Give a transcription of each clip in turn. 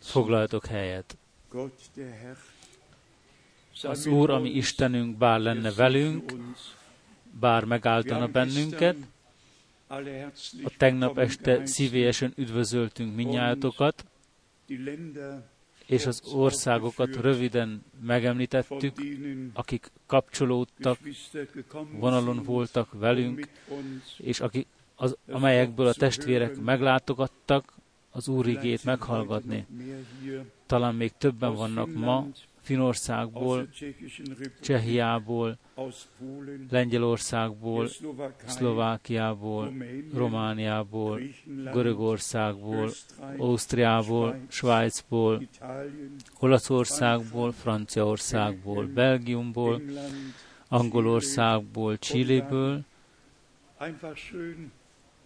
Foglaljatok helyet. Az Úr, ami Istenünk, bár lenne velünk, bár megálltana bennünket, a tegnap este szívélyesen üdvözöltünk minnyájatokat, és az országokat röviden megemlítettük, akik kapcsolódtak, vonalon voltak velünk, és akik, az, amelyekből a testvérek meglátogattak az Úrigét meghallgatni. Talán még többen vannak ma, Finországból, Csehiából, Lengyelországból, Szlovákiából, Romániából, Görögországból, Ausztriából, Svájcból, Olaszországból, Franciaországból, Belgiumból, Angolországból, Csilléből,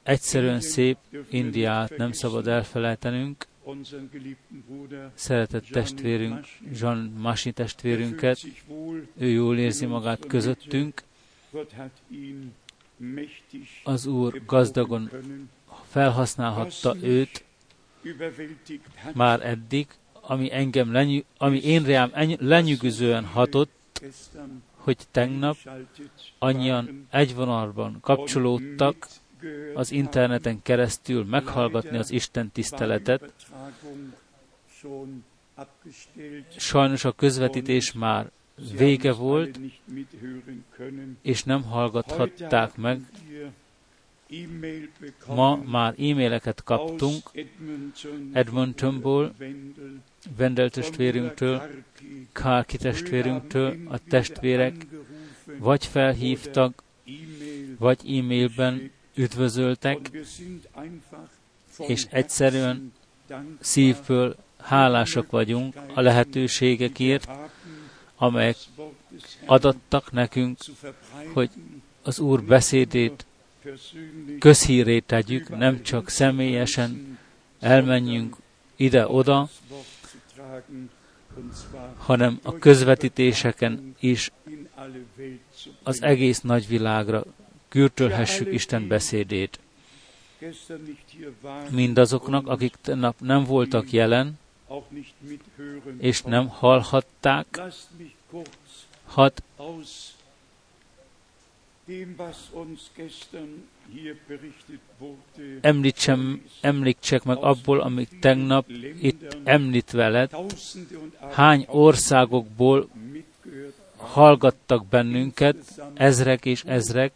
egyszerűen szép Indiát nem szabad elfelejtenünk, szeretett testvérünk, Jean Masi testvérünket, ő jól érzi magát közöttünk, az Úr gazdagon felhasználhatta őt már eddig, ami engem lenyű, ami én rám lenyűgözően hatott, hogy tegnap annyian egy vonalban kapcsolódtak az interneten keresztül meghallgatni az Isten tiszteletet. Sajnos a közvetítés már vége volt, és nem hallgathatták meg. Ma már e-maileket kaptunk Edmontonból, Vendel testvérünktől, Kárki testvérünktől, a testvérek vagy felhívtak, vagy e-mailben üdvözöltek, és egyszerűen szívből hálásak vagyunk a lehetőségekért, amelyek adattak nekünk, hogy az Úr beszédét közhírét tegyük, nem csak személyesen elmenjünk ide-oda, hanem a közvetítéseken is az egész nagyvilágra kürtölhessük Isten beszédét. Mindazoknak, akik nap nem voltak jelen, és nem hallhatták, hat említsem, említsek meg abból, amit tegnap itt említve lett, hány országokból hallgattak bennünket, ezrek és ezrek,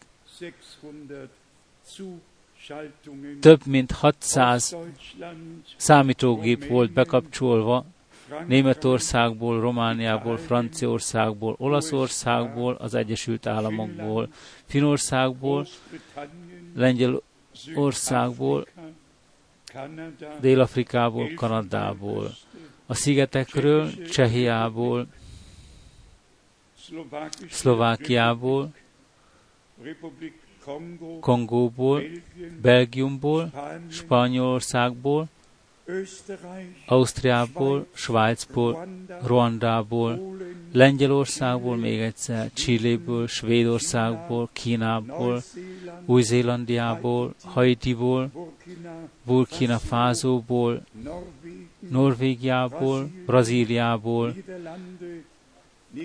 több mint 600 számítógép volt bekapcsolva Németországból, Romániából, Franciaországból, Olaszországból, az Egyesült Államokból, Finországból, Lengyelországból, Dél-Afrikából, Kanadából, a szigetekről, Csehiából, Szlovákiából, Kongóból, Belgiumból, Spanyolországból, Ausztriából, Svájcból, Ruandából, Lengyelországból, még egyszer, Csilléből, Svédországból, Kínából, Új-Zélandiából, Haitiból, Burkina Fázóból, Norvégiából, Brazíliából,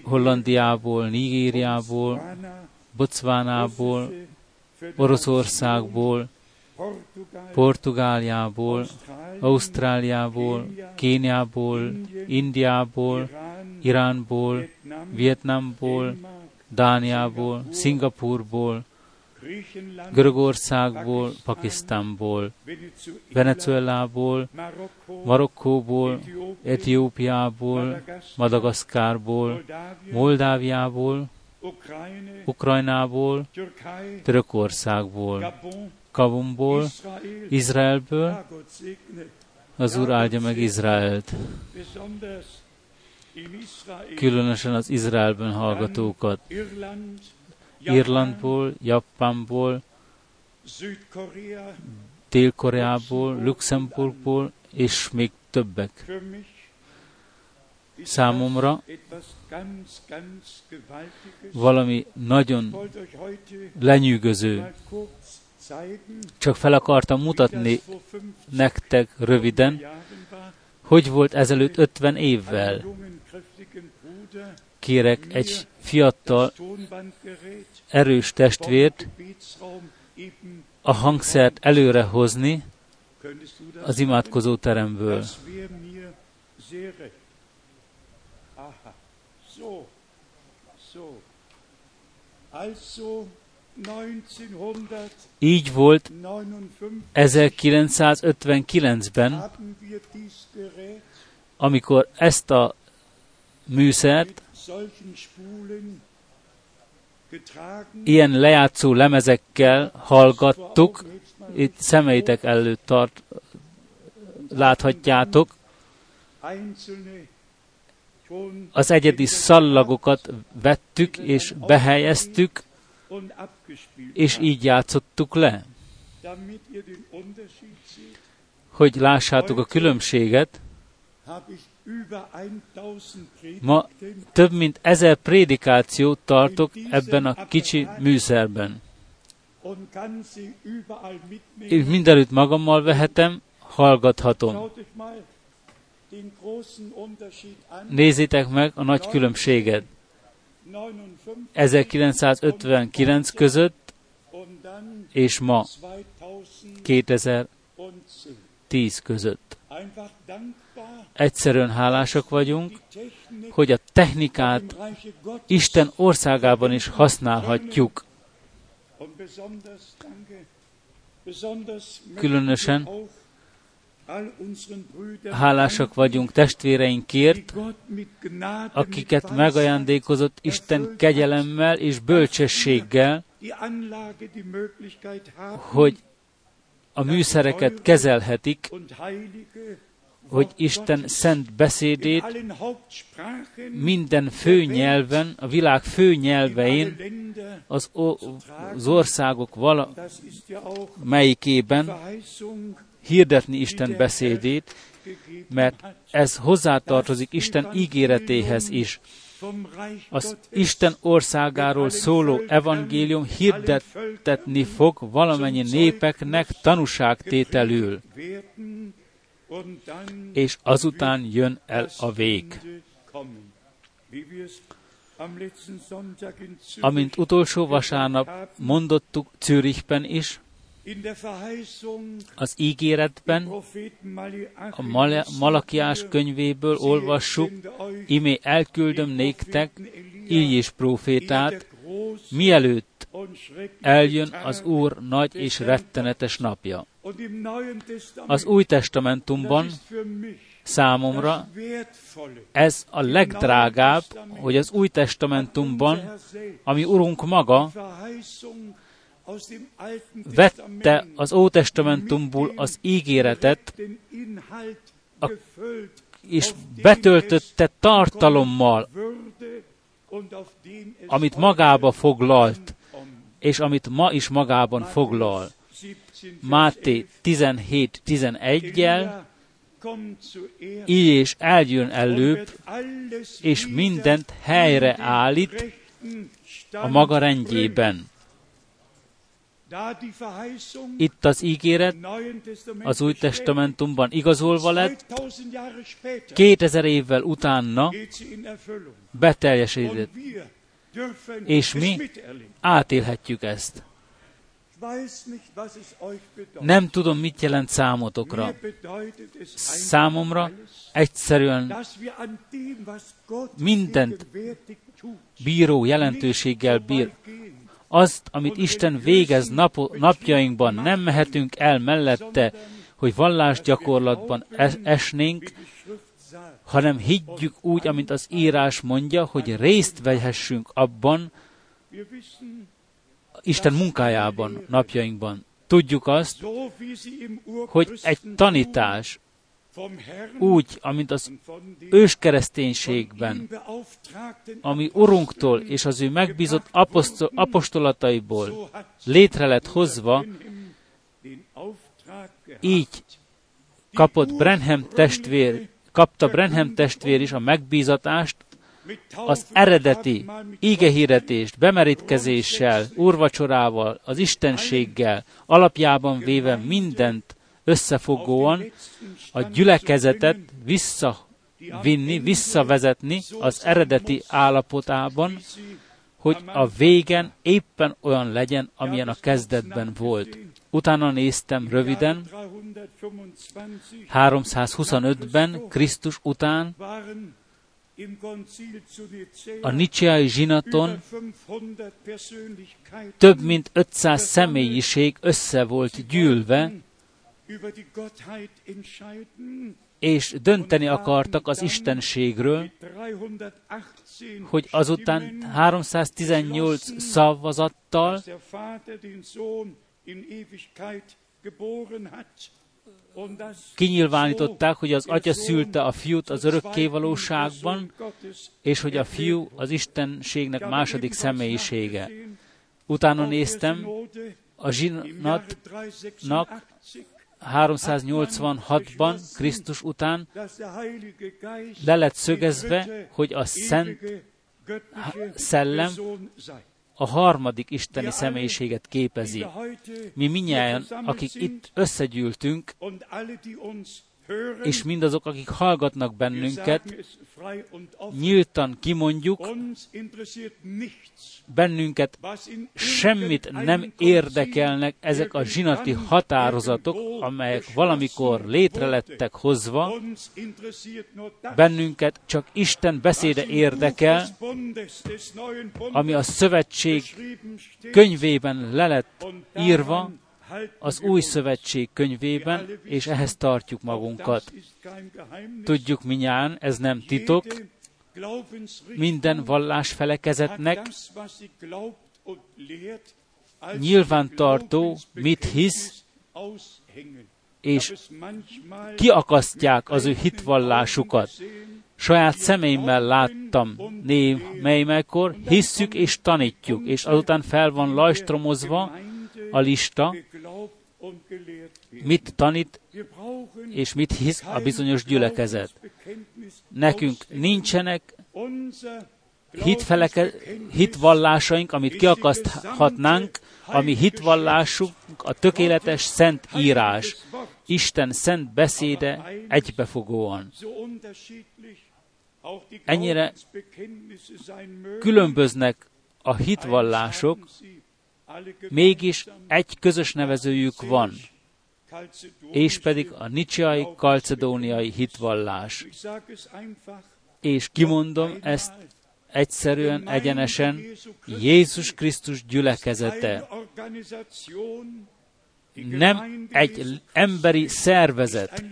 Hollandiából, Nigériából, Botswanából, Oroszországból, Portugáliából, Ausztráliából, Kéniából, Indiából, Iránból, Vietnamból, Dániából, Szingapurból, Görögországból, Pakisztánból, Venezuelából, Marokkóból, Etiópiából, Madagaszkárból, Moldáviából, Ukrajnából, Törökországból, Kavumból, Izraelből, az Úr áldja meg Izraelt. Különösen az Izraelben hallgatókat. Irlandból, Japánból, Dél-Koreából, Luxemburgból, és még többek. Számomra valami nagyon lenyűgöző. Csak fel akartam mutatni nektek röviden, hogy volt ezelőtt 50 évvel. Kérek egy fiatal, erős testvért a hangszert előre hozni az imádkozó teremből. Így volt 1959-ben, amikor ezt a műszert ilyen lejátszó lemezekkel hallgattuk, itt szemeitek előtt tart, láthatjátok, az egyedi szallagokat vettük és behelyeztük, és így játszottuk le. Hogy lássátok a különbséget, ma több mint ezer prédikációt tartok ebben a kicsi műszerben. És mindenütt magammal vehetem, hallgathatom. Nézzétek meg a nagy különbséget. 1959 között és ma 2010 között. Egyszerűen hálásak vagyunk, hogy a technikát Isten országában is használhatjuk. Különösen Hálásak vagyunk testvéreinkért, akiket megajándékozott Isten kegyelemmel és bölcsességgel, hogy a műszereket kezelhetik, hogy Isten szent beszédét minden fő nyelven, a világ fő nyelvein, az, az országok vala, melyikében hirdetni Isten beszédét, mert ez hozzátartozik Isten ígéretéhez is. Az Isten országáról szóló evangélium hirdettetni fog valamennyi népeknek tanúságtételül, és azután jön el a vég. Amint utolsó vasárnap mondottuk Zürichben is, az ígéretben, a Malakiás könyvéből olvassuk, imé elküldöm néktek is profétát, mielőtt eljön az Úr nagy és rettenetes napja. Az Új Testamentumban számomra ez a legdrágább, hogy az Új Testamentumban, ami Urunk maga vette az Ótestamentumból az ígéretet, a, és betöltötte tartalommal, amit magába foglalt, és amit ma is magában foglal. Máté 17-11-jel, így és eljön előbb, és mindent helyre állít a maga rendjében. Itt az ígéret az Új Testamentumban igazolva lett, 2000 évvel utána beteljesedett, és mi átélhetjük ezt. Nem tudom, mit jelent számotokra. Számomra egyszerűen mindent bíró jelentőséggel bír azt, amit Isten végez nap, napjainkban, nem mehetünk el mellette, hogy vallásgyakorlatban esnénk, hanem higgyük úgy, amint az írás mondja, hogy részt vehessünk abban, Isten munkájában, napjainkban. Tudjuk azt, hogy egy tanítás, úgy, amint az őskereszténységben, ami Urunktól és az ő megbízott apostol, apostolataiból létre lett hozva, így kapott Brenham testvér, kapta Brenham testvér is a megbízatást, az eredeti ígehirdetést bemerítkezéssel, úrvacsorával, az istenséggel, alapjában véve mindent összefogóan a gyülekezetet visszavinni, visszavezetni az eredeti állapotában, hogy a végen éppen olyan legyen, amilyen a kezdetben volt. Utána néztem röviden, 325-ben, Krisztus után, a Nicsiai zsinaton több mint 500 személyiség össze volt gyűlve, és dönteni akartak az Istenségről, hogy azután 318 szavazattal kinyilvánították, hogy az Atya szülte a fiút az örökkévalóságban, és hogy a fiú az Istenségnek második személyisége. Utána néztem a zsinatnak 386-ban Krisztus után le lett szögezve, hogy a Szent Szellem a harmadik isteni személyiséget képezi. Mi minnyáján, akik itt összegyűltünk, és mindazok, akik hallgatnak bennünket, nyíltan kimondjuk, bennünket semmit nem érdekelnek ezek a zsinati határozatok, amelyek valamikor létre lettek hozva, bennünket csak Isten beszéde érdekel, ami a szövetség könyvében le lett írva, az új szövetség könyvében, és ehhez tartjuk magunkat. Tudjuk minnyán, ez nem titok, minden vallás felekezetnek nyilvántartó, mit hisz, és kiakasztják az ő hitvallásukat. Saját szemeimmel láttam némelykor, hisszük és tanítjuk, és azután fel van lajstromozva a lista, mit tanít és mit hisz a bizonyos gyülekezet. Nekünk nincsenek hitfeleke, hitvallásaink, amit kiakaszthatnánk, ami hitvallásunk a tökéletes szent írás, Isten szent beszéde egybefogóan. Ennyire különböznek a hitvallások, mégis egy közös nevezőjük van, és pedig a nicsiai kalcedóniai hitvallás. És kimondom ezt egyszerűen, egyenesen, Jézus Krisztus gyülekezete nem egy emberi szervezet.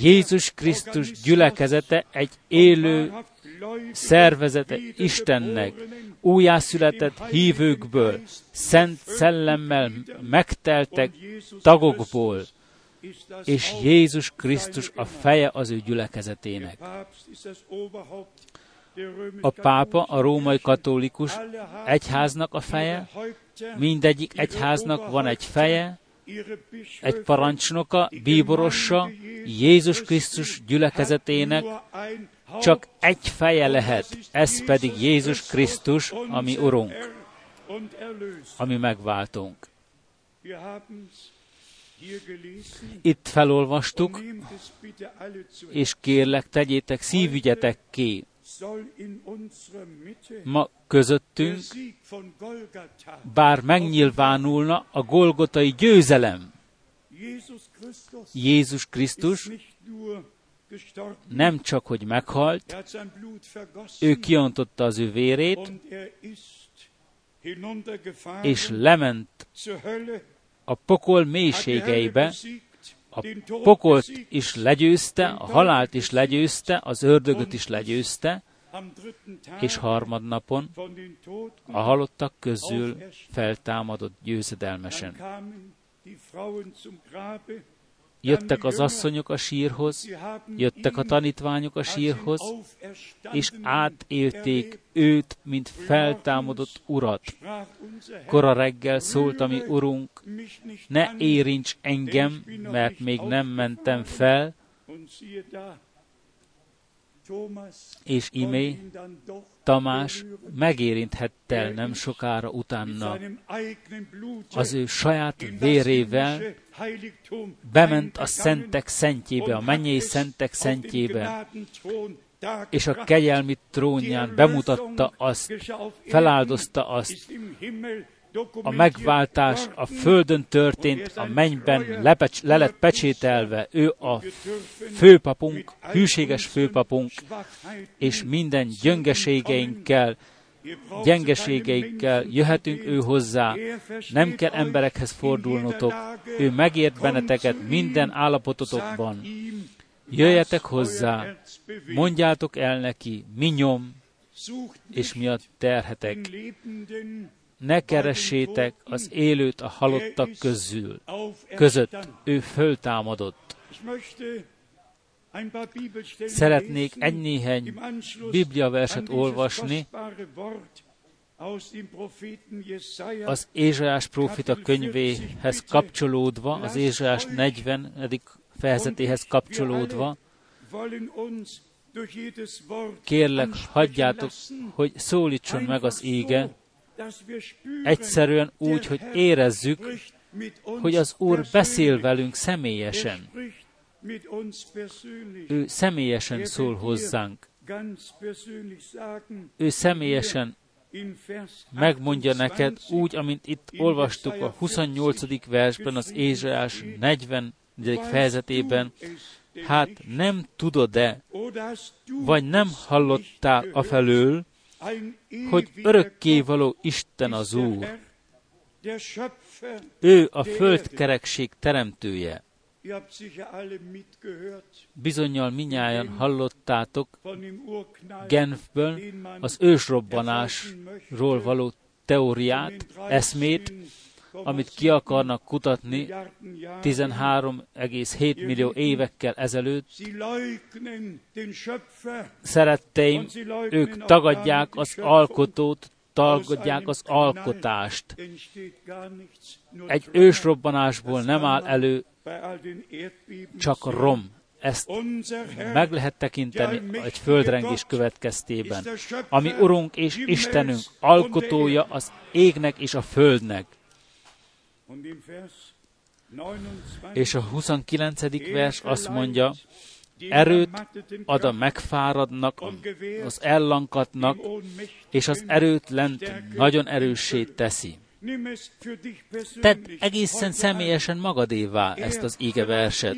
Jézus Krisztus gyülekezete egy élő szervezete Istennek, újjászületett hívőkből, szent szellemmel megteltek tagokból, és Jézus Krisztus a feje az ő gyülekezetének. A pápa, a római katolikus egyháznak a feje, mindegyik egyháznak van egy feje, egy parancsnoka, bíborossa, Jézus Krisztus gyülekezetének csak egy feje lehet, ez pedig Jézus Krisztus, ami Urunk, ami megváltunk. Itt felolvastuk, és kérlek, tegyétek szívügyetekké. Ma közöttünk, bár megnyilvánulna a golgotai győzelem, Jézus Krisztus nem csak, hogy meghalt, ő kiontotta az ő vérét, és lement a pokol mélységeibe, a pokolt is legyőzte, a halált is legyőzte, az ördögöt is legyőzte, és harmadnapon a halottak közül feltámadott győzedelmesen. Jöttek az asszonyok a sírhoz, jöttek a tanítványok a sírhoz, és átélték őt, mint feltámadott urat. Kora reggel szólt a mi urunk, ne érints engem, mert még nem mentem fel, és imé Tamás megérinthette nem sokára utána. az ő saját vérével bement a szentek szentjébe, a mennyei szentek szentjébe, és a kegyelmi trónján bemutatta azt, feláldozta azt, a megváltás a földön történt, a mennyben lepecs, le lett pecsételve. Ő a főpapunk, hűséges főpapunk, és minden gyöngeségeinkkel, gyengeségeinkkel jöhetünk ő hozzá. Nem kell emberekhez fordulnotok. Ő megért benneteket minden állapototokban. Jöjjetek hozzá, mondjátok el neki, mi nyom, és mi a terhetek ne keressétek az élőt a halottak közül, között. Ő föltámadott. Szeretnék egy néhány bibliaverset olvasni az Ézsaiás prófita könyvéhez kapcsolódva, az Ézsaiás 40. fejezetéhez kapcsolódva. Kérlek, hagyjátok, hogy szólítson meg az ége, Egyszerűen úgy, hogy érezzük, hogy az Úr beszél velünk személyesen. Ő személyesen szól hozzánk. Ő személyesen megmondja neked úgy, amint itt olvastuk a 28. versben, az Ézsaiás 40. fejezetében, hát nem tudod-e, vagy nem hallottál afelől, hogy örökkévaló Isten az Úr. Ő a földkerekség teremtője. Bizonyal minnyáján hallottátok Genfből az ősrobbanásról való teóriát, eszmét, amit ki akarnak kutatni 13,7 millió évekkel ezelőtt. Szeretteim, ők tagadják az alkotót, tagadják az alkotást. Egy ősrobbanásból nem áll elő csak rom. Ezt meg lehet tekinteni egy földrengés következtében. Ami Urunk és Istenünk, alkotója az égnek és a földnek. És a 29. vers azt mondja, erőt ad a megfáradnak, az ellankatnak, és az erőt lent nagyon erőssé teszi. Tedd egészen személyesen magadévá ezt az verset.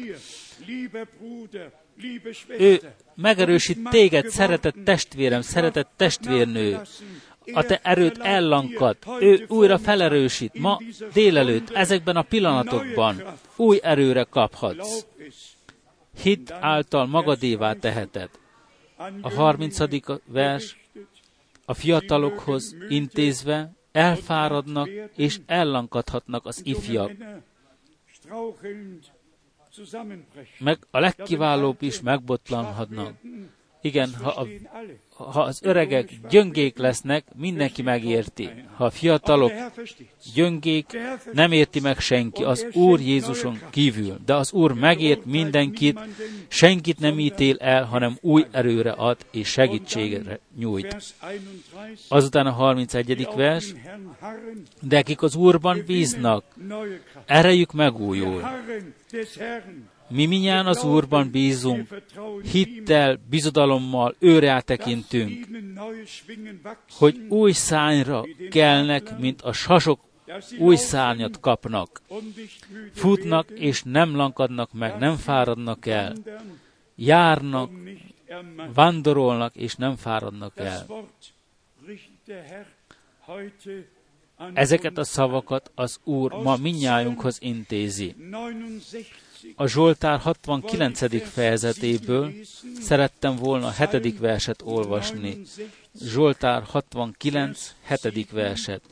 Ő megerősít téged, szeretett testvérem, szeretett testvérnő a te erőt ellankad, ő újra felerősít. Ma délelőtt, ezekben a pillanatokban új erőre kaphatsz. Hit által magadévá teheted. A 30. vers a fiatalokhoz intézve elfáradnak és ellankadhatnak az ifjak. Meg a legkiválóbb is megbotlanhatnak. Igen, ha, a, ha az öregek gyöngék lesznek, mindenki megérti. Ha a fiatalok gyöngék, nem érti meg senki, az Úr Jézuson kívül. De az Úr megért mindenkit, senkit nem ítél el, hanem új erőre ad és segítségre nyújt. Azután a 31. vers, de akik az Úrban bíznak, erejük megújul. Mi minnyáján az Úrban bízunk, hittel, bizodalommal őre tekintünk, hogy új szányra kelnek, mint a sasok új szárnyat kapnak. Futnak és nem lankadnak meg, nem fáradnak el. Járnak, vándorolnak és nem fáradnak el. Ezeket a szavakat az Úr ma minnyájunkhoz intézi a Zsoltár 69. fejezetéből szerettem volna a hetedik verset olvasni. Zsoltár 69. hetedik verset.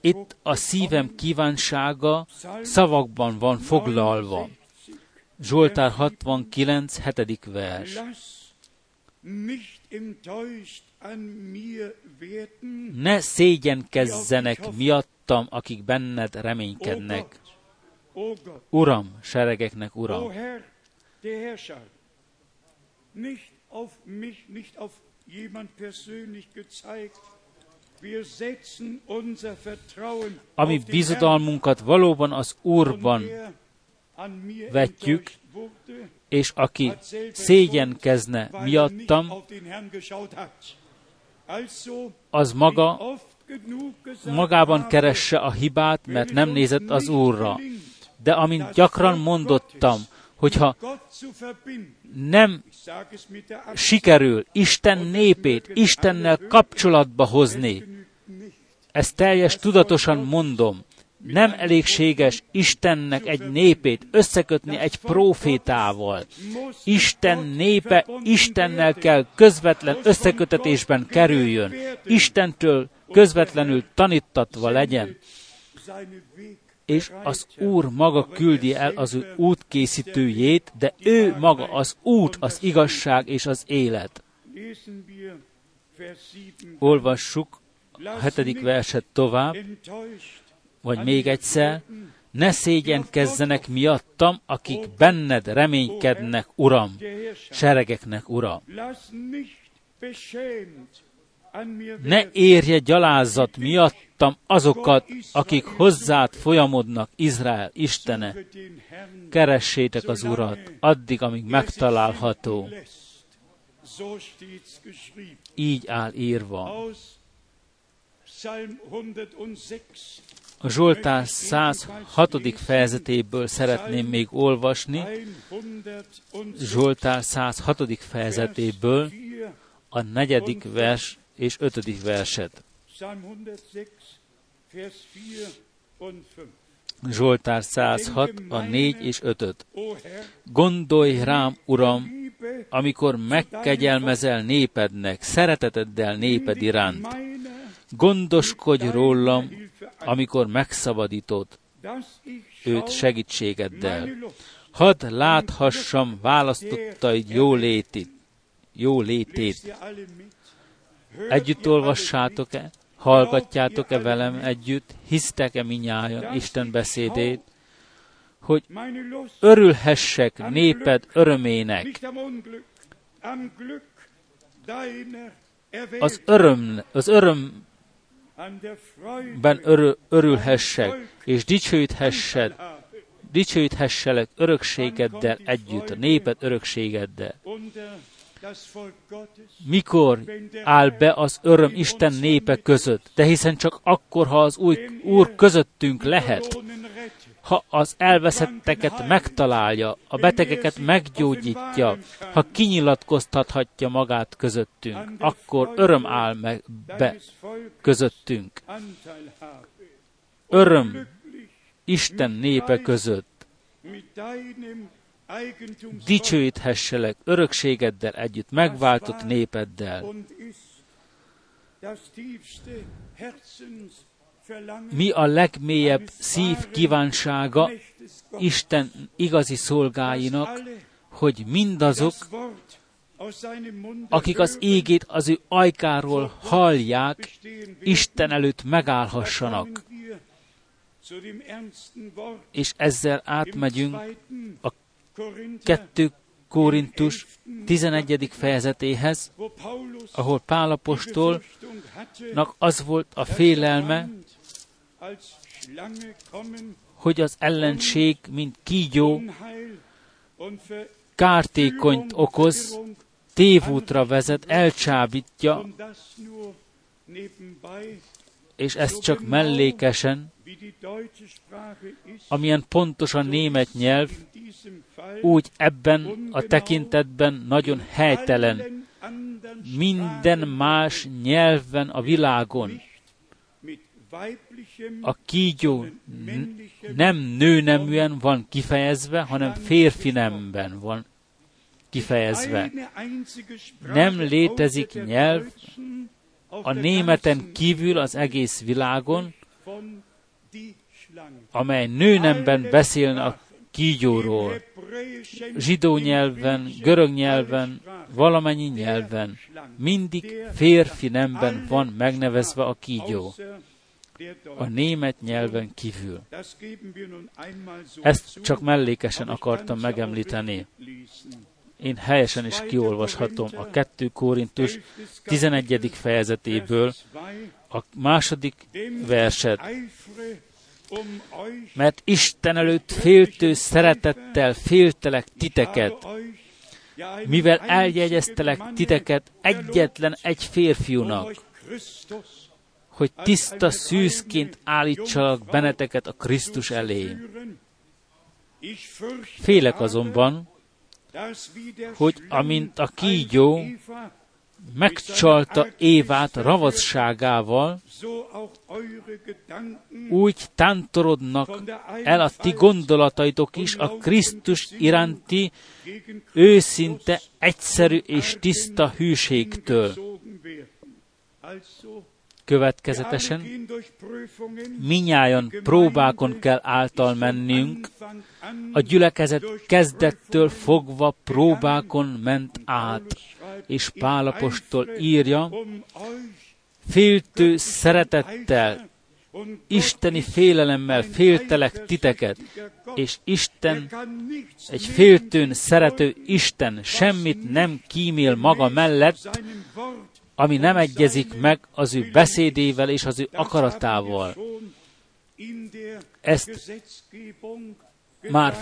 Itt a szívem kívánsága szavakban van foglalva. Zsoltár 69. hetedik vers ne szégyenkezzenek miattam, akik benned reménykednek. Uram, seregeknek Uram. nicht auf mich, nicht auf jemand persönlich gezeigt. Wir setzen unser Vertrauen Ami bizodalmunkat valóban az Úrban, vetjük, és aki szégyenkezne er miattam, az maga magában keresse a hibát, mert nem nézett az Úrra. De amint gyakran mondottam, hogyha nem sikerül Isten népét Istennel kapcsolatba hozni, ezt teljes tudatosan mondom, nem elégséges Istennek egy népét összekötni egy profétával. Isten népe Istennel kell közvetlen összekötetésben kerüljön. Istentől közvetlenül tanítatva legyen. És az Úr maga küldi el az ő útkészítőjét, de ő maga az út, az igazság és az élet. lesen wir Vers 7. Olvassuk a hetedik verset tovább, vagy még egyszer, ne szégyenkezzenek miattam, akik benned reménykednek, Uram, seregeknek, Ura. Lass nicht beschämt an mir Ne érje gyalázat miattam azokat, akik hozzád folyamodnak, Izrael, Istene. Keressétek az Urat, addig, amíg megtalálható. Így áll írva. Aus Psalm 106. A Zsoltár 106. fejezetéből szeretném még olvasni, 106. Zsoltár 106. fejezetéből 4. a negyedik vers és ötödik verset. Psalm 106, Vers 4 und 5. Zsoltár 106, a 4 és 5-öt. O Herr, Gondolj rám, Uram, amikor megkegyelmezel népednek, szereteteddel néped iránt. Gondoskodj rólam, amikor megszabadítod őt segítségeddel. Hadd láthassam választottaid jó létét, jó létét. Együtt olvassátok-e? Hallgatjátok-e velem együtt? Hisztek-e minnyáján Isten beszédét? Hogy örülhessek néped örömének, az öröm, az örömben Freude örül, örülhessek, és dicsőíthessed, dicsőíthesselek örökségeddel együtt, a néped örökségeddel. Mikor áll be az öröm Isten népe között, de hiszen csak akkor, ha az új Úr közöttünk lehet, ha az elveszetteket megtalálja, a betegeket meggyógyítja, ha kinyilatkoztathatja magát közöttünk, akkor öröm áll meg be közöttünk. Öröm Isten népe között. Dicsőíthesselek örökségeddel együtt, megváltott népeddel. Mi a legmélyebb szív kívánsága Isten igazi szolgáinak, hogy mindazok, akik az égét az ő ajkáról hallják. Isten előtt megállhassanak. És ezzel átmegyünk a Korinther, 2 Korintus 11. fejezetéhez, ahol Pálapostolnak az volt a félelme, hogy az ellenség, mint kígyó, kártékonyt okoz, tévútra vezet, elcsábítja, nebenbei, és ez csak mellékesen, amilyen pontosan német nyelv, úgy ebben a tekintetben nagyon helytelen. Minden más nyelven a világon a kígyó nem nőneműen van kifejezve, hanem férfi nemben van kifejezve. Nem létezik nyelv a németen kívül az egész világon, amely nőnemben beszélne a kígyóról. Zsidó nyelven, görög nyelven, valamennyi nyelven mindig férfi nemben van megnevezve a kígyó. A német nyelven kívül. Ezt csak mellékesen akartam megemlíteni. Én helyesen is kiolvashatom a 2 Korintus 11. fejezetéből a második verset. Mert Isten előtt féltő szeretettel féltelek titeket, mivel eljegyeztelek titeket egyetlen egy férfiúnak, hogy tiszta szűzként állítsalak benneteket a Krisztus elé. Félek azonban, hogy amint a kígyó megcsalta Évát ravasságával, úgy tántorodnak el a ti gondolataitok is a Krisztus iránti őszinte, egyszerű és tiszta hűségtől. Következetesen minnyáján próbákon kell által mennünk, a gyülekezet kezdettől fogva próbákon ment át, és Pálapostól írja, féltő szeretettel, isteni félelemmel féltelek titeket, és Isten, egy féltőn szerető Isten semmit nem kímél maga mellett, ami nem egyezik meg az ő beszédével és az ő akaratával. Ezt már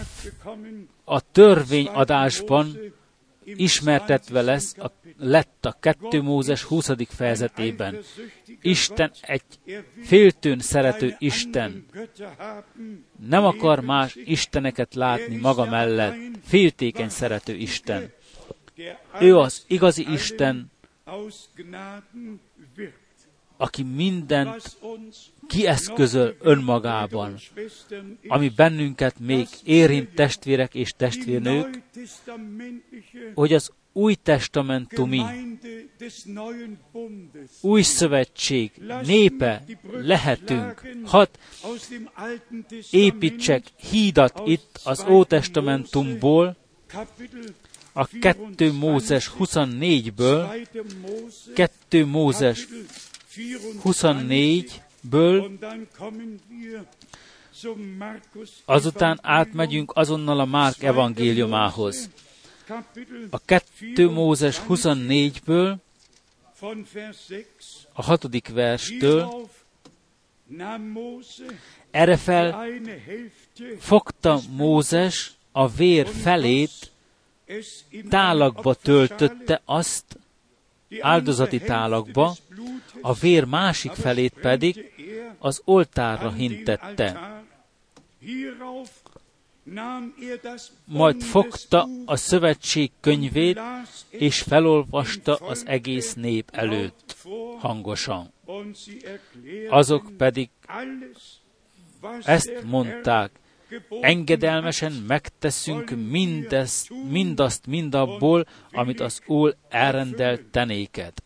a törvényadásban ismertetve lesz, a, lett a 2 Mózes 20. fejezetében. Isten egy féltőn szerető Isten. Nem akar más isteneket látni maga mellett. Féltékeny szerető Isten. Ő az igazi Isten, aki mindent kieszközöl önmagában, ami bennünket még érint testvérek és testvérnők, hogy az új testamentumi, új szövetség népe lehetünk. Hat építsek hídat itt az Ótestamentumból, a 2 Mózes 24-ből, 2 Mózes 24-ből, azután átmegyünk azonnal a Márk evangéliumához. A 2 Mózes 24-ből, a hatodik verstől, erre fel fogta Mózes a vér felét, tálakba töltötte azt, áldozati tálakba, a vér másik felét pedig az oltárra hintette. Majd fogta a szövetség könyvét, és felolvasta az egész nép előtt hangosan. Azok pedig ezt mondták, engedelmesen megteszünk mindezt, mindazt mindabból, amit az Úr elrendelt tenéket.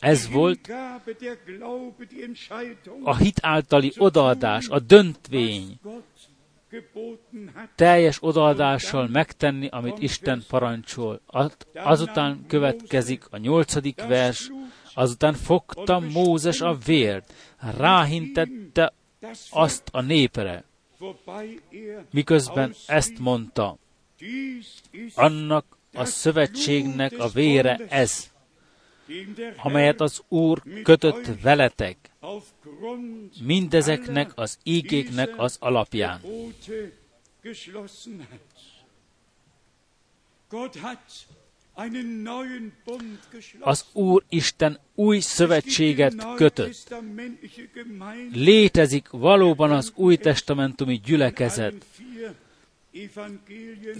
Ez volt a hit általi odaadás, a döntvény, teljes odaadással megtenni, amit Isten parancsol. Azután következik a nyolcadik vers, azután fogta Mózes a vért, ráhintette azt a népre, miközben ezt mondta, annak a szövetségnek a vére ez, amelyet az Úr kötött veletek, mindezeknek az ígéknek az alapján. Az Úr Isten új szövetséget kötött. Létezik valóban az új testamentumi gyülekezet.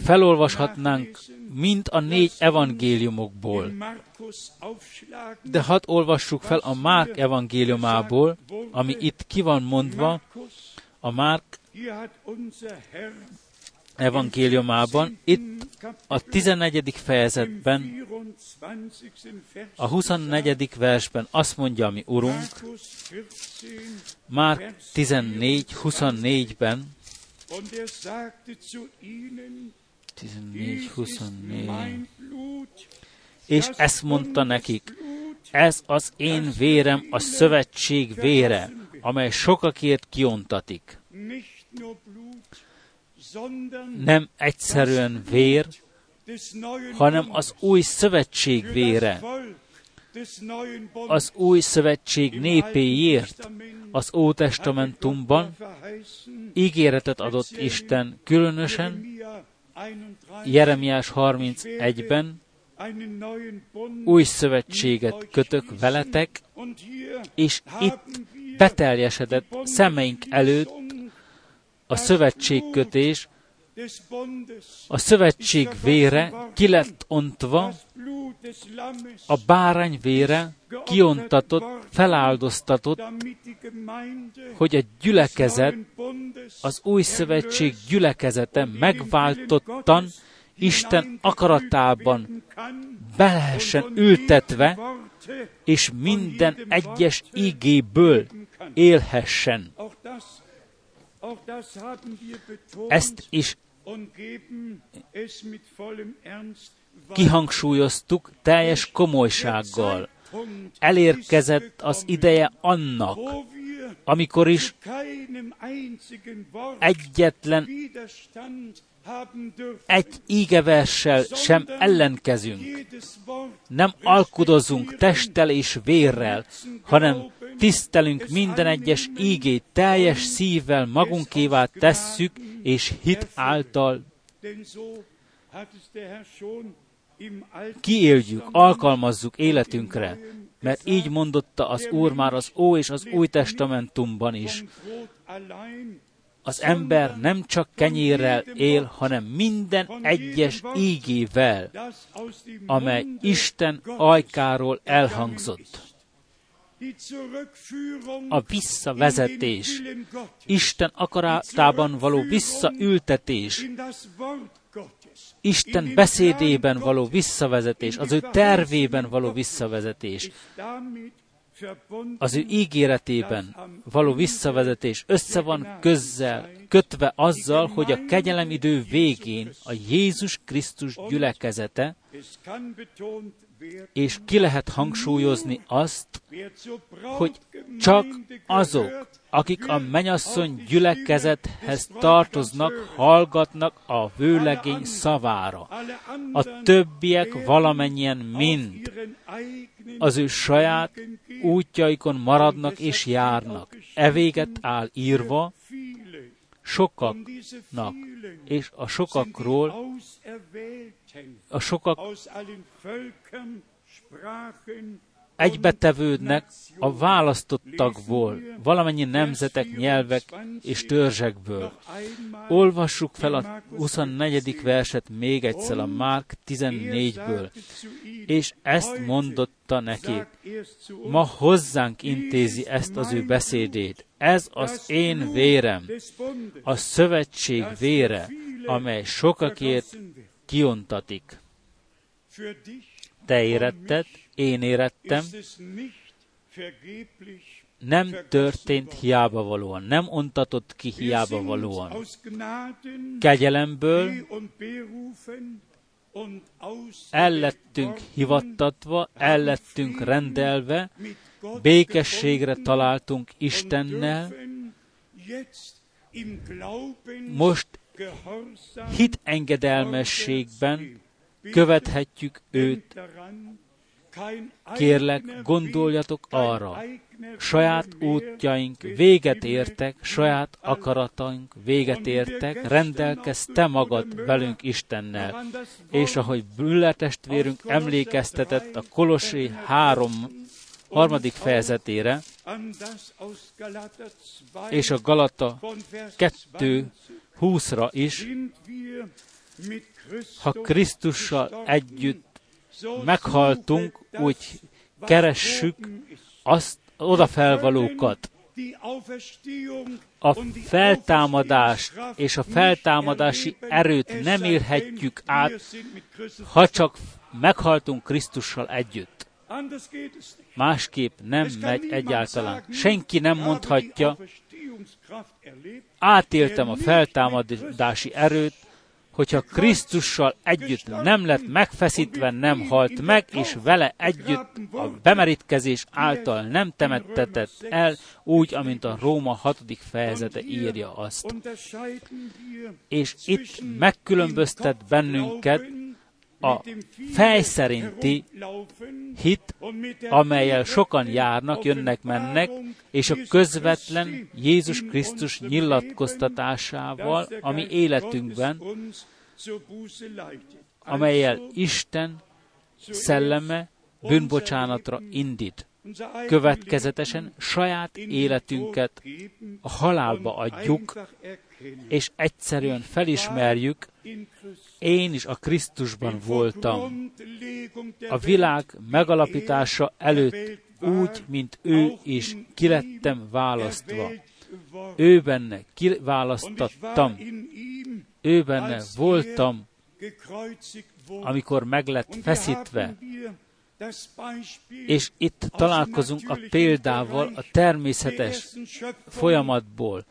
Felolvashatnánk mind a négy evangéliumokból. De hadd olvassuk fel a Márk evangéliumából, ami itt ki van mondva, a Márk evangéliumában, itt a 14. fejezetben, a 24. versben azt mondja mi Urunk, Márk 14, 24-ben, 14, 24, és ezt mondta nekik, ez az én vérem, a szövetség vére, amely sokakért kiontatik. Nem egyszerűen vér, hanem az új szövetség vére, az új szövetség népéért az Ótestamentumban ígéretet adott Isten különösen Jeremiás 31-ben új szövetséget kötök veletek, és itt beteljesedett szemeink előtt a szövetségkötés, a szövetség vére ki lett ontva, a bárány vére kiontatott, feláldoztatott, hogy a gyülekezet, az új szövetség gyülekezete megváltottan Isten akaratában be lehessen ültetve, és minden egyes igéből élhessen. Ezt is kihangsúlyoztuk teljes komolysággal. Elérkezett az ideje annak, amikor is egyetlen egy ígeverssel sem ellenkezünk. Nem alkudozunk testtel és vérrel, hanem tisztelünk minden egyes ígét, teljes szívvel magunkévá tesszük, és hit által kiéljük, alkalmazzuk életünkre, mert így mondotta az Úr már az Ó és az Új Testamentumban is. Az ember nem csak kenyérrel él, hanem minden egyes ígével, amely Isten ajkáról elhangzott. A visszavezetés, Isten akaratában való visszaültetés, Isten beszédében való visszavezetés, az ő tervében való visszavezetés, az ő ígéretében való visszavezetés össze van közzel, kötve azzal, hogy a kegyelemidő végén a Jézus Krisztus gyülekezete, és ki lehet hangsúlyozni azt, hogy csak azok, akik a menyasszony gyülekezethez tartoznak, hallgatnak a vőlegény szavára. A többiek valamennyien mind az ő saját útjaikon maradnak és járnak. Evéget áll írva sokaknak, és a sokakról a sokak egybetevődnek a választottakból, valamennyi nemzetek, nyelvek és törzsekből. Olvassuk fel a 24. verset még egyszer a Márk 14-ből, és ezt mondotta neki. Ma hozzánk intézi ezt az ő beszédét. Ez az én vérem, a szövetség vére, amely sokakért kiontatik. Te éretted, én érettem, nem történt hiába valóan, nem ontatott ki hiába valóan. Kegyelemből ellettünk hivattatva, ellettünk rendelve, békességre találtunk Istennel, most hit engedelmességben követhetjük őt. Kérlek, gondoljatok arra, saját útjaink véget értek, saját akarataink véget értek, rendelkezz te magad velünk Istennel. És ahogy Büller testvérünk emlékeztetett a Kolossi három harmadik fejezetére, és a Galata 2 20-ra is, ha Krisztussal együtt meghaltunk, úgy keressük azt odafelvalókat. A feltámadás és a feltámadási erőt nem érhetjük át, ha csak meghaltunk Krisztussal együtt. Másképp nem megy egyáltalán. Senki nem mondhatja, átéltem a feltámadási erőt, hogyha Krisztussal együtt nem lett megfeszítve, nem halt meg, és vele együtt a bemerítkezés által nem temettetett el, úgy, amint a Róma 6. fejezete írja azt. És itt megkülönböztet bennünket a fej szerinti hit, amelyel sokan járnak, jönnek, mennek, és a közvetlen Jézus Krisztus nyilatkoztatásával, ami életünkben, amelyel Isten szelleme bűnbocsánatra indít. Következetesen saját életünket a halálba adjuk, és egyszerűen felismerjük, én is a Krisztusban voltam. A világ megalapítása előtt úgy, mint ő is, kilettem választva. Ő benne kiválasztattam. Ő benne voltam, amikor meg lett feszítve. És itt találkozunk a példával a természetes folyamatból,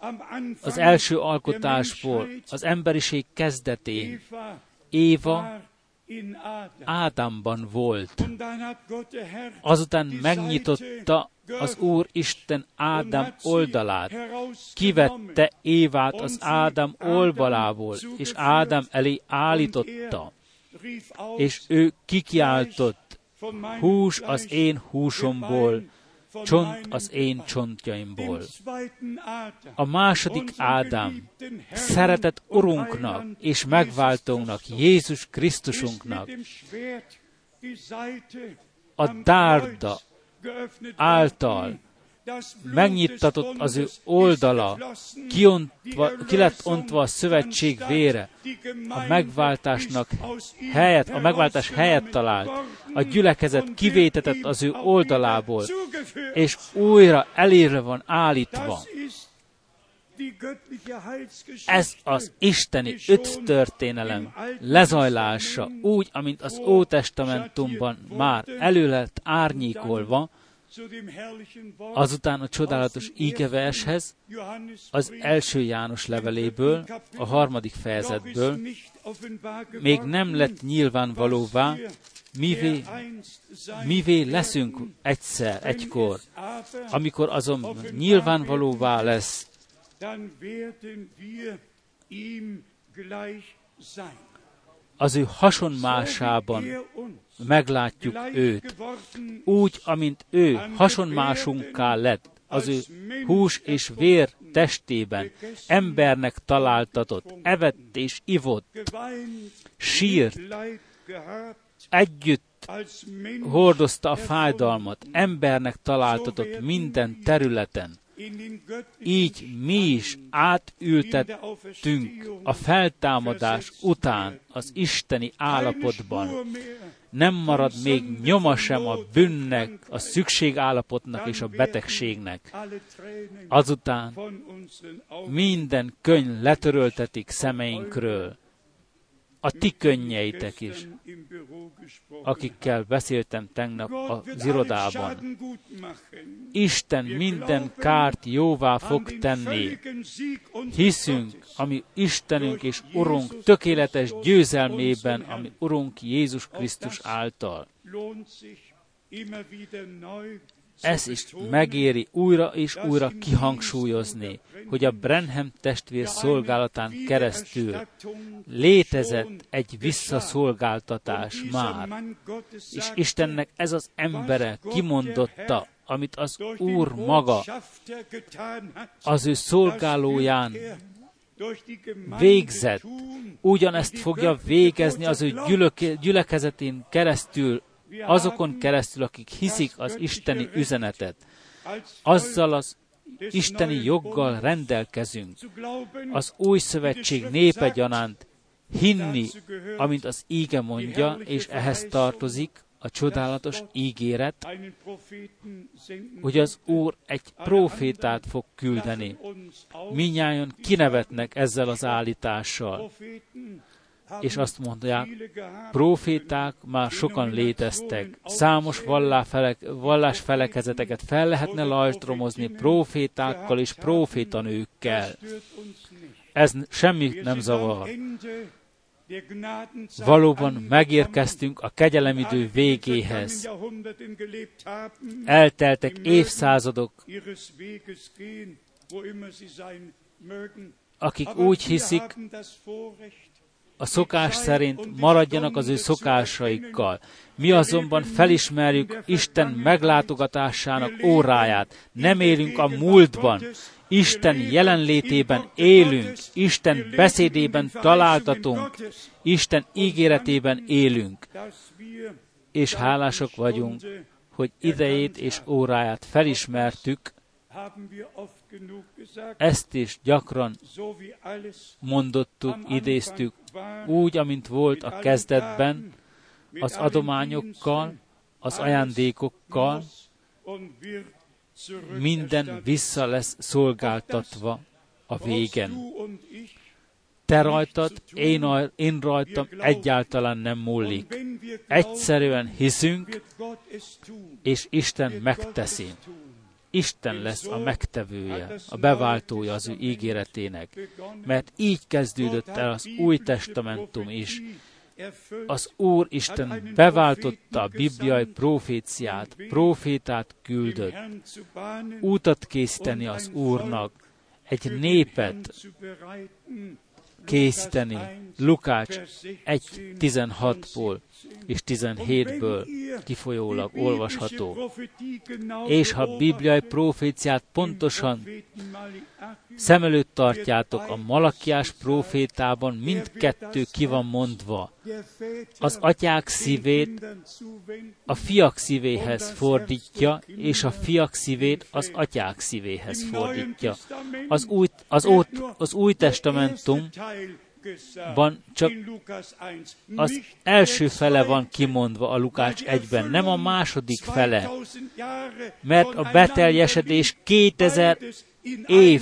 az első alkotásból, az emberiség kezdetén. Éva Ádámban volt. Azután megnyitotta az Úr Isten Ádám oldalát, kivette Évát az Ádám oldalából, és Ádám elé állította, és ő kikiáltott, hús az én húsomból, csont az én csontjaimból. A második Ádám szeretett Urunknak és megváltónknak, Jézus Krisztusunknak a dárda által megnyittatott az ő oldala, kiontva, ki lett ontva a szövetség vére, a megváltásnak helyet, a megváltás helyet talált, a gyülekezet kivétetett az ő oldalából, és újra elérve van állítva. Ez az isteni öt történelem lezajlása, úgy, amint az Ótestamentumban már elő lett árnyékolva, Azután a csodálatos ígevershez, az első János leveléből, a harmadik fejezetből, még nem lett nyilvánvalóvá, mivé, mivé leszünk egyszer, egykor. Amikor azon nyilvánvalóvá lesz, az ő hasonmásában meglátjuk őt, úgy, amint ő hasonmásunká lett, az ő hús és vér testében, embernek találtatott, evett és ivott, sírt, együtt hordozta a fájdalmat, embernek találtatott minden területen, így mi is átültettünk a feltámadás után az isteni állapotban. Nem marad még nyoma sem a bűnnek, a szükségállapotnak és a betegségnek. Azután minden könyv letöröltetik szemeinkről a ti könnyeitek is, akikkel beszéltem tegnap az irodában. Isten minden kárt jóvá fog tenni. Hiszünk, ami Istenünk és Urunk tökéletes győzelmében, ami Urunk Jézus Krisztus által. Ez is megéri újra és újra kihangsúlyozni, hogy a Brenham testvér szolgálatán keresztül létezett egy visszaszolgáltatás már, és Istennek ez az embere kimondotta, amit az Úr maga az ő szolgálóján végzett, ugyanezt fogja végezni az ő gyülekezetén keresztül, azokon keresztül, akik hiszik az isteni üzenetet. Azzal az isteni joggal rendelkezünk. Az új szövetség népe gyanánt hinni, amint az íge mondja, és ehhez tartozik a csodálatos ígéret, hogy az Úr egy profétát fog küldeni. Minnyáján kinevetnek ezzel az állítással és azt mondják, proféták már sokan léteztek, számos vallás felekezeteket fel lehetne lajstromozni profétákkal és profétanőkkel. Ez semmit nem zavar. Valóban megérkeztünk a kegyelemidő végéhez. Elteltek évszázadok, akik úgy hiszik, a szokás szerint maradjanak az ő szokásaikkal. Mi azonban felismerjük Isten meglátogatásának óráját. Nem élünk a múltban. Isten jelenlétében élünk, Isten beszédében találtatunk, Isten ígéretében élünk. És hálásak vagyunk, hogy idejét és óráját felismertük, ezt is gyakran mondottuk, idéztük, úgy, amint volt a kezdetben, az adományokkal, az ajándékokkal, minden vissza lesz szolgáltatva a végen. Te rajtad, én, én rajtam egyáltalán nem múlik. Egyszerűen hiszünk, és Isten megteszi. Isten lesz a megtevője, a beváltója az ő ígéretének, mert így kezdődött el az új testamentum is. Az Úr Isten beváltotta a bibliai proféciát, profétát küldött, útat készíteni az Úrnak, egy népet készíteni. Lukács 1.16-ból és 17-ből kifolyólag olvasható. És ha bibliai proféciát pontosan szem előtt tartjátok, a Malakiás profétában mindkettő ki van mondva. Az atyák szívét a fiak szívéhez fordítja, és a fiak szívét az atyák szívéhez fordítja. Az új, az, ót, az új testamentum van csak az első fele van kimondva a Lukács egyben, nem a második fele, mert a beteljesedés 2000 év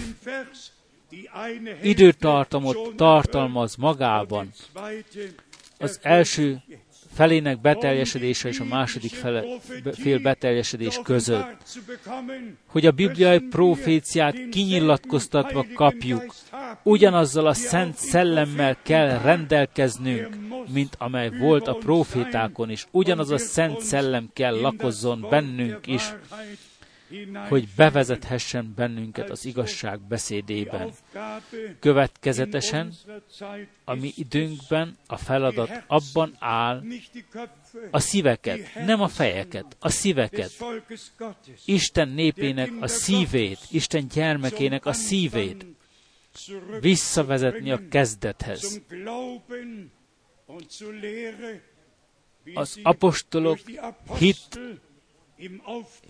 időtartamot tartalmaz magában. Az első felének beteljesedése és a második fele, fél beteljesedés között. Hogy a bibliai proféciát kinyilatkoztatva kapjuk, ugyanazzal a szent szellemmel kell rendelkeznünk, mint amely volt a profétákon is. Ugyanaz a szent szellem kell lakozzon bennünk is, hogy bevezethessen bennünket az igazság beszédében. Következetesen a mi időnkben a feladat abban áll, a szíveket, nem a fejeket, a szíveket, Isten népének a szívét, Isten gyermekének a szívét visszavezetni a kezdethez. Az apostolok hit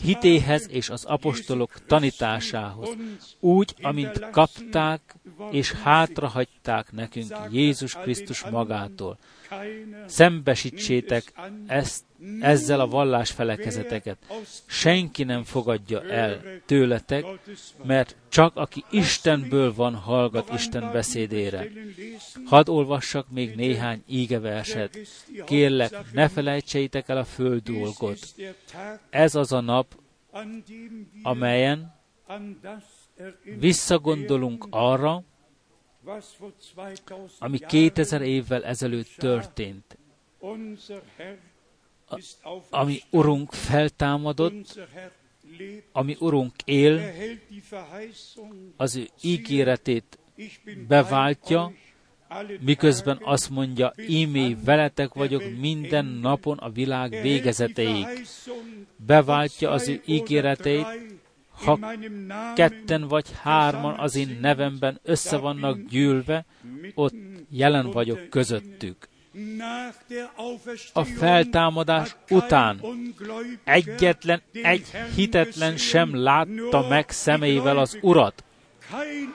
hitéhez és az apostolok tanításához, úgy, amint kapták és hátrahagyták nekünk Jézus Krisztus magától. Szembesítsétek ezt, ezzel a vallás felekezeteket. Senki nem fogadja el tőletek, mert csak aki Istenből van, hallgat Isten beszédére. Hadd olvassak még néhány ígeverset. Kérlek, ne felejtseitek el a föld dolgot. Ez az a nap, amelyen visszagondolunk arra, ami 2000 évvel ezelőtt történt. Ami Urunk feltámadott, ami Urunk él, az ő ígéretét beváltja, miközben azt mondja, ímé veletek vagyok minden napon a világ végezeteig. Beváltja az ő ígéreteit, ha ketten vagy hárman az én nevemben össze vannak gyűlve, ott jelen vagyok közöttük. A feltámadás után egyetlen egy hitetlen sem látta meg szemeivel az Urat.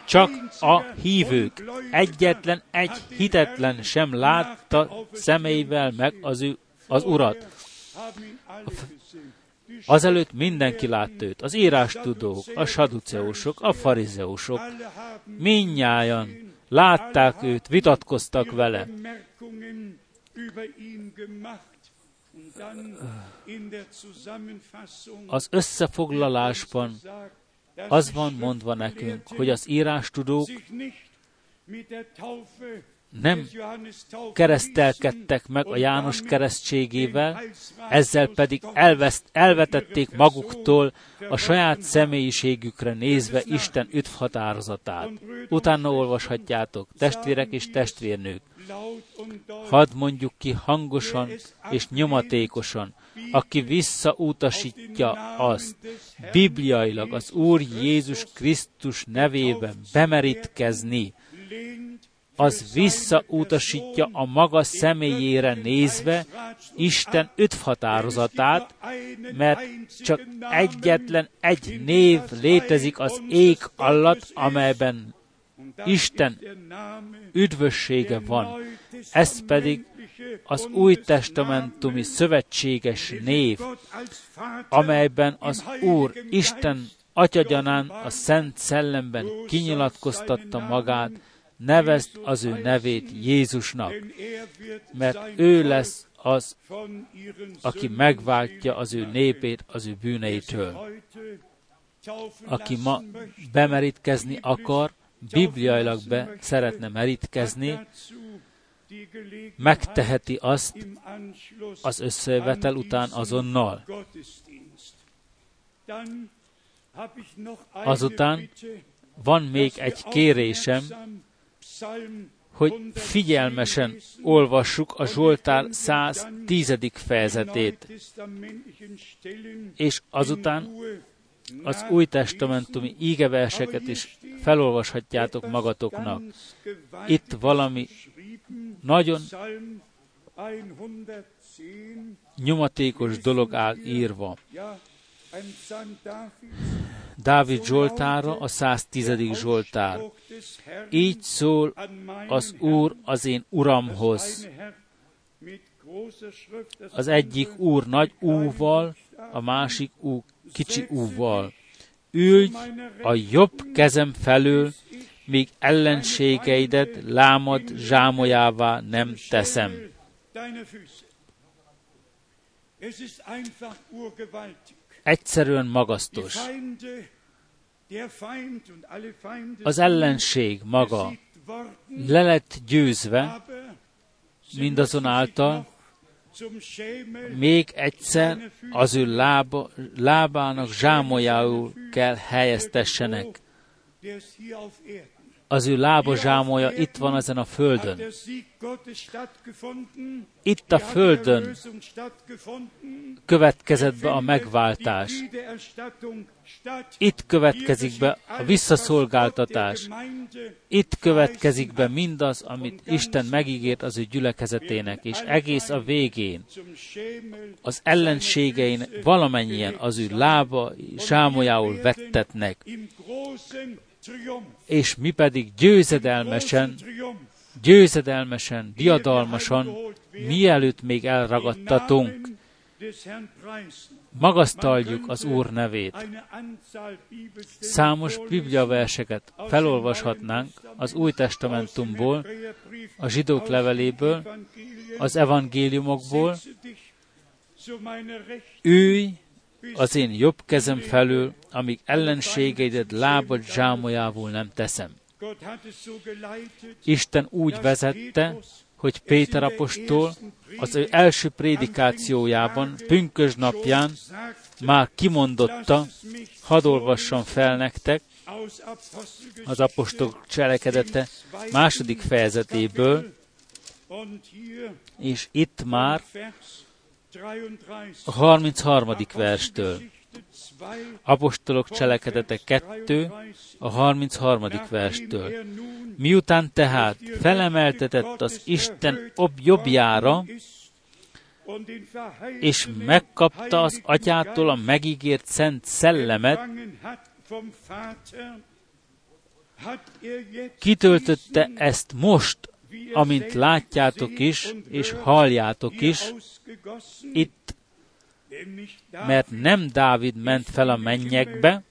Csak a hívők, egyetlen egy hitetlen sem látta szemeivel meg az, ő, az Urat. A Azelőtt mindenki látta őt, az írástudók, a saduceusok, a farizeusok, minnyájan látták őt, vitatkoztak vele. Az összefoglalásban az van mondva nekünk, hogy az írástudók nem keresztelkedtek meg a János keresztségével, ezzel pedig elveszt, elvetették maguktól a saját személyiségükre nézve Isten üdv határozatát. Utána olvashatjátok, testvérek és testvérnők. Hadd mondjuk ki hangosan és nyomatékosan, aki visszautasítja azt, bibliailag az Úr Jézus Krisztus nevében bemerítkezni, az visszautasítja a maga személyére nézve Isten öthatározatát, mert csak egyetlen egy név létezik az ég alatt, amelyben Isten üdvössége van. Ez pedig az új testamentumi szövetséges név, amelyben az Úr Isten atyagyanán a Szent Szellemben kinyilatkoztatta magát, nevezd az ő nevét Jézusnak, mert ő lesz az, aki megváltja az ő népét az ő bűneitől. Aki ma bemerítkezni akar, bibliailag be szeretne merítkezni, megteheti azt az összevetel után azonnal. Azután van még egy kérésem, hogy figyelmesen olvassuk a Zsoltár 110. fejezetét, és azután az új testamentumi ígeverseket is felolvashatjátok magatoknak. Itt valami nagyon nyomatékos dolog áll írva. Dávid Zsoltára, a 110. Zsoltár. Így szól az Úr az én Uramhoz. Az egyik Úr nagy úval, a másik Úr kicsi úval. Ülj a jobb kezem felől, míg ellenségeidet lámad zsámolyává nem teszem. Egyszerűen magasztos. Az ellenség maga le lett győzve, mindazonáltal még egyszer az ő lába, lábának zsámolyául kell helyeztessenek. Az ő lába zsámolja itt van ezen a földön. Itt a földön következett be a megváltás. Itt következik be a visszaszolgáltatás. Itt következik be mindaz, amit Isten megígért az ő gyülekezetének, és egész a végén az ellenségein valamennyien az ő lába sámolyául vettetnek, és mi pedig győzedelmesen, győzedelmesen, diadalmasan, mielőtt még elragadtatunk, magasztaljuk az Úr nevét. Számos bibliaverseket felolvashatnánk az Új Testamentumból, a zsidók leveléből, az evangéliumokból. Ülj az én jobb kezem felül, amíg ellenségeidet lábad zsámolyávul nem teszem. Isten úgy vezette, hogy Péter apostol az ő első prédikációjában, pünkös napján már kimondotta, hadd olvassam fel nektek, az apostol cselekedete második fejezetéből, és itt már a 33. verstől. Apostolok cselekedete 2, a 33. verstől. Miután tehát felemeltetett az Isten jobbjára, és megkapta az atyától a megígért szent szellemet, kitöltötte ezt most, amint látjátok is, és halljátok is, itt, mert nem Dávid ment fel a mennyekbe,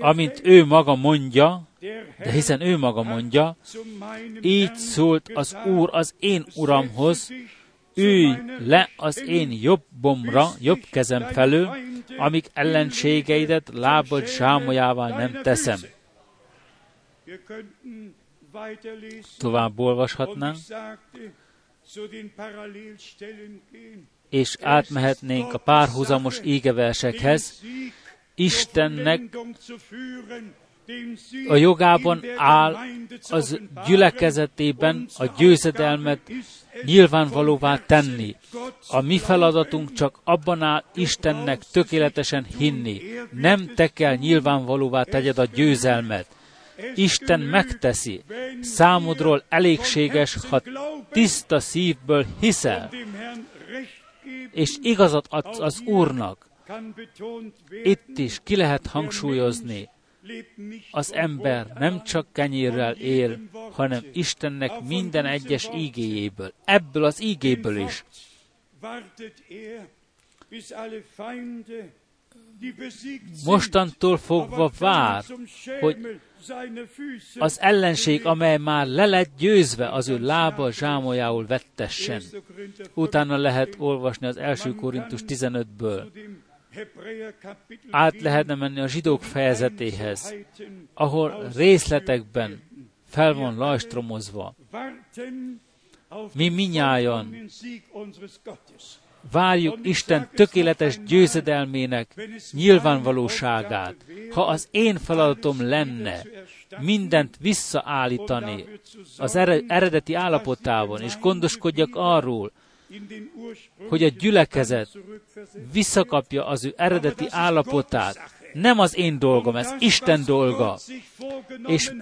amint ő maga mondja, de hiszen ő maga mondja, így szólt az Úr az én Uramhoz, ülj le az én jobbomra, jobb kezem felől, amíg ellenségeidet lábad zsámolyával nem teszem. Tovább olvashatnánk, és átmehetnénk a párhuzamos égeversekhez, Istennek a jogában áll az gyülekezetében a győzedelmet nyilvánvalóvá tenni. A mi feladatunk csak abban áll Istennek tökéletesen hinni. Nem te kell nyilvánvalóvá tegyed a győzelmet. Isten megteszi. Számodról elégséges, ha tiszta szívből hiszel, és igazat adsz az Úrnak. Itt is ki lehet hangsúlyozni, az ember nem csak kenyérrel él, hanem Istennek minden egyes ígéjéből. Ebből az ígéből is. Mostantól fogva vár, hogy az ellenség, amely már le lett győzve, az ő lába zsámolyául vettessen. Utána lehet olvasni az első Korintus 15-ből. Át lehetne menni a zsidók fejezetéhez, ahol részletekben fel van lajstromozva. Mi minnyájan várjuk Isten tökéletes győzedelmének nyilvánvalóságát. Ha az én feladatom lenne mindent visszaállítani az eredeti állapotában, és gondoskodjak arról, hogy a gyülekezet visszakapja az ő eredeti állapotát. Nem az én dolgom, ez Isten dolga. És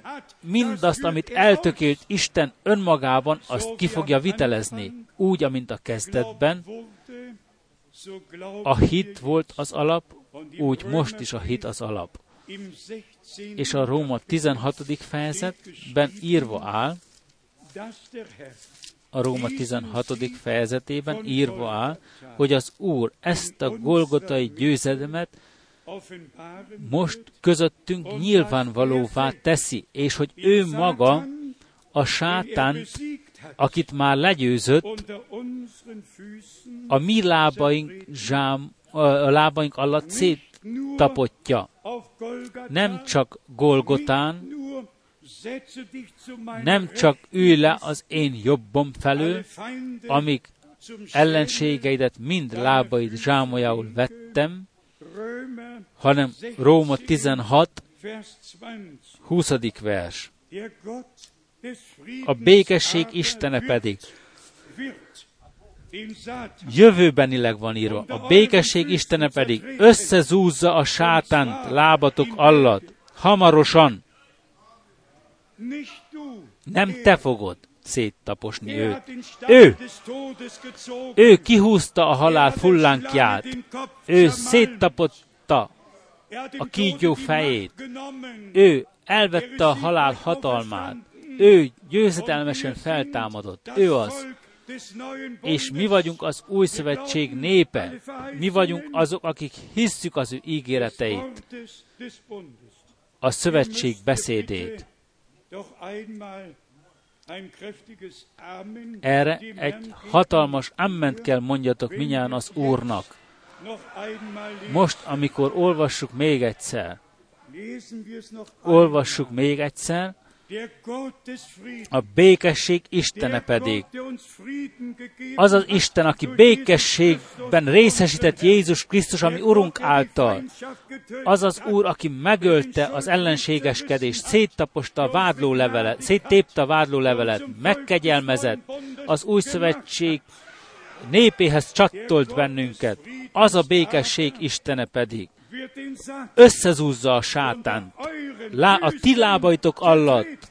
mindazt, amit eltökélt Isten önmagában, azt ki fogja vitelezni. Úgy, amint a kezdetben a hit volt az alap, úgy most is a hit az alap. És a Róma 16. fejezetben írva áll, a Róma 16. fejezetében írva áll, hogy az Úr ezt a golgotai győzedemet most közöttünk nyilvánvalóvá teszi, és hogy ő maga a sátánt, akit már legyőzött, a mi lábaink, zsám, a lábaink alatt széttapotja. Nem csak Golgotán, nem csak ülj le az én jobbom felől, amíg ellenségeidet mind lábaid zsámolyául vettem, hanem Róma 16, 20. vers. A békesség Istene pedig jövőbenileg van írva. A békesség Istene pedig összezúzza a sátánt lábatok alatt. Hamarosan. Nem te fogod széttaposni őt. Ő, ő kihúzta a halál fullánkját. Ő széttapotta a kígyó fejét. Ő elvette a halál hatalmát. Ő győzedelmesen feltámadott. Ő az. És mi vagyunk az új szövetség népe. Mi vagyunk azok, akik hisszük az ő ígéreteit. A szövetség beszédét. Erre egy hatalmas amment kell mondjatok minnyáján az Úrnak. Most, amikor olvassuk még egyszer, olvassuk még egyszer, a békesség Istene pedig. Az az Isten, aki békességben részesített Jézus Krisztus, ami Urunk által. Az az Úr, aki megölte az ellenségeskedést, széttaposta a vádlólevelet, széttépte a vádlólevelet, megkegyelmezett, az új szövetség népéhez csattolt bennünket. Az a békesség Istene pedig összezúzza a sátánt lá, a ti lábaitok alatt.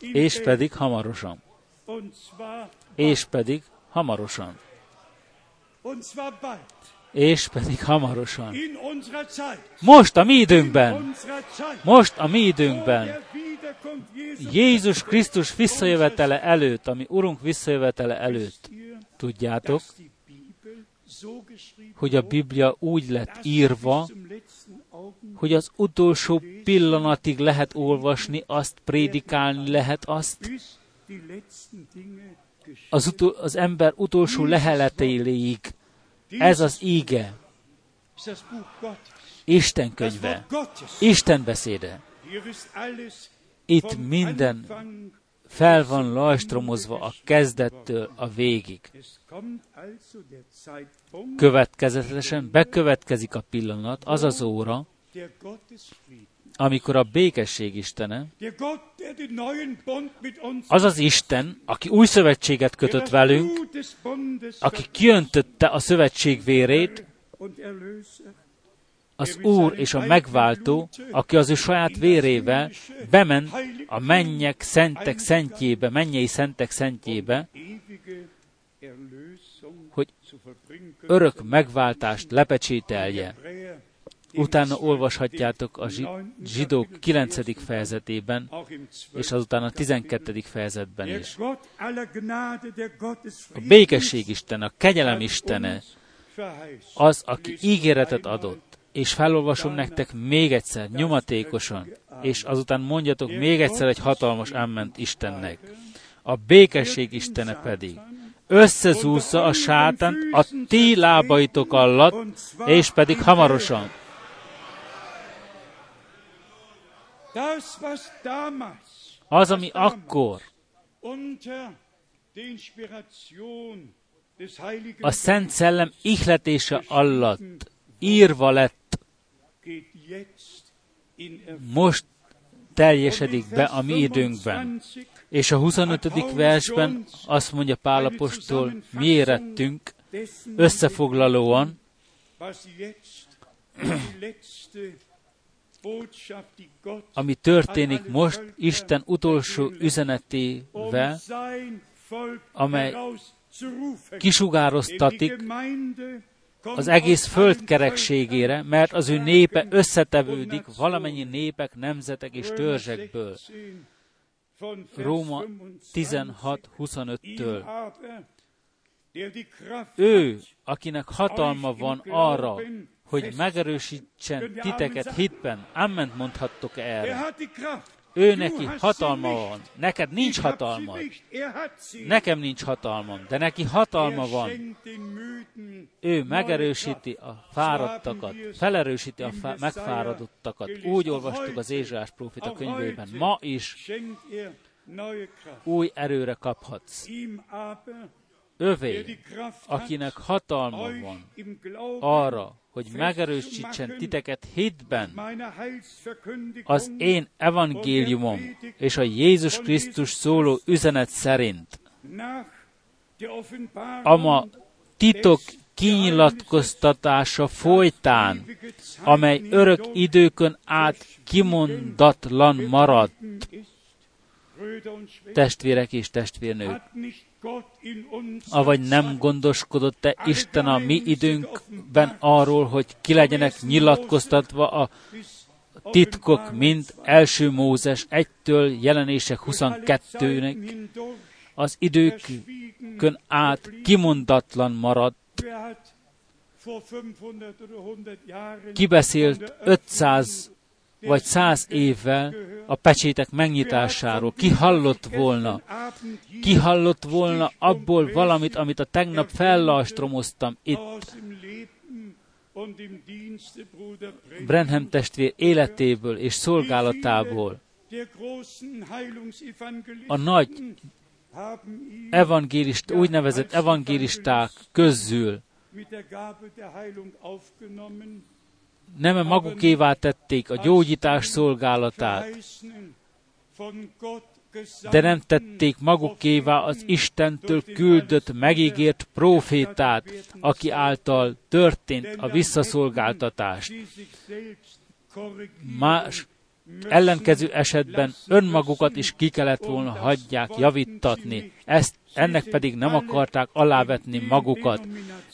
És pedig hamarosan. És pedig hamarosan. És pedig hamarosan. Most a mi időnkben. Most a mi időnkben. Jézus Krisztus visszajövetele előtt, ami Urunk visszajövetele előtt. Tudjátok, hogy a Biblia úgy lett írva, hogy az utolsó pillanatig lehet olvasni, azt prédikálni lehet azt, az, utol, az ember utolsó leheletéig. Ez az íge. Isten könyve, Isten beszéde. Itt minden fel van lajstromozva a kezdettől a végig. Következetesen bekövetkezik a pillanat, az az óra, amikor a békesség Istene, az az Isten, aki új szövetséget kötött velünk, aki kiöntötte a szövetség vérét, az Úr és a megváltó, aki az ő saját vérével bement a mennyek szentek szentjébe, mennyei szentek szentjébe, hogy örök megváltást lepecsételje. Utána olvashatjátok a zsidók 9. fejezetében, és azután a 12. fejezetben is. A békesség Isten, a kegyelem Istene, az, aki ígéretet adott, és felolvasom nektek még egyszer, nyomatékosan, és azután mondjatok még egyszer egy hatalmas emment Istennek. A békesség Istene pedig összezúzza a sátán a ti lábaitok alatt, és pedig hamarosan. Az, ami akkor a Szent Szellem ihletése alatt írva lett, most teljesedik be a mi időnkben. És a 25. versben azt mondja Pálapostól, mi érettünk összefoglalóan, ami történik most Isten utolsó üzenetével, amely kisugároztatik az egész föld kerekségére, mert az ő népe összetevődik valamennyi népek, nemzetek és törzsekből. Róma 16.25-től. Ő, akinek hatalma van arra, hogy megerősítsen titeket hitben. Amment mondhattok erre. Ő neki hatalma van, neked nincs hatalmad. Nekem nincs hatalmam, de neki hatalma van. Ő megerősíti a fáradtakat, felerősíti a fá- megfáradottakat. Úgy olvastuk az Ézsás prófita könyvében. Ma is új erőre kaphatsz. Övé, akinek hatalma van arra, hogy megerősítsen titeket hitben az én evangéliumom és a Jézus Krisztus szóló üzenet szerint. A ma titok kinyilatkoztatása folytán, amely örök időkön át kimondatlan maradt. Testvérek és testvérnők, avagy nem gondoskodott-e Isten a mi időnkben arról, hogy ki legyenek nyilatkoztatva a titkok, mint első Mózes 1-től jelenések 22-nek, az időkön át kimondatlan maradt, kibeszélt 500 vagy száz évvel a pecsétek megnyitásáról. Ki hallott volna? Ki hallott volna abból valamit, amit a tegnap fellastromoztam itt? Brenham testvér életéből és szolgálatából. A nagy evangélist, úgynevezett evangélisták közül nem magukévá tették a gyógyítás szolgálatát, de nem tették magukévá az Istentől küldött, megígért profétát, aki által történt a visszaszolgáltatást. Más ellenkező esetben önmagukat is ki kellett volna hagyják javítatni, ezt, ennek pedig nem akarták alávetni magukat.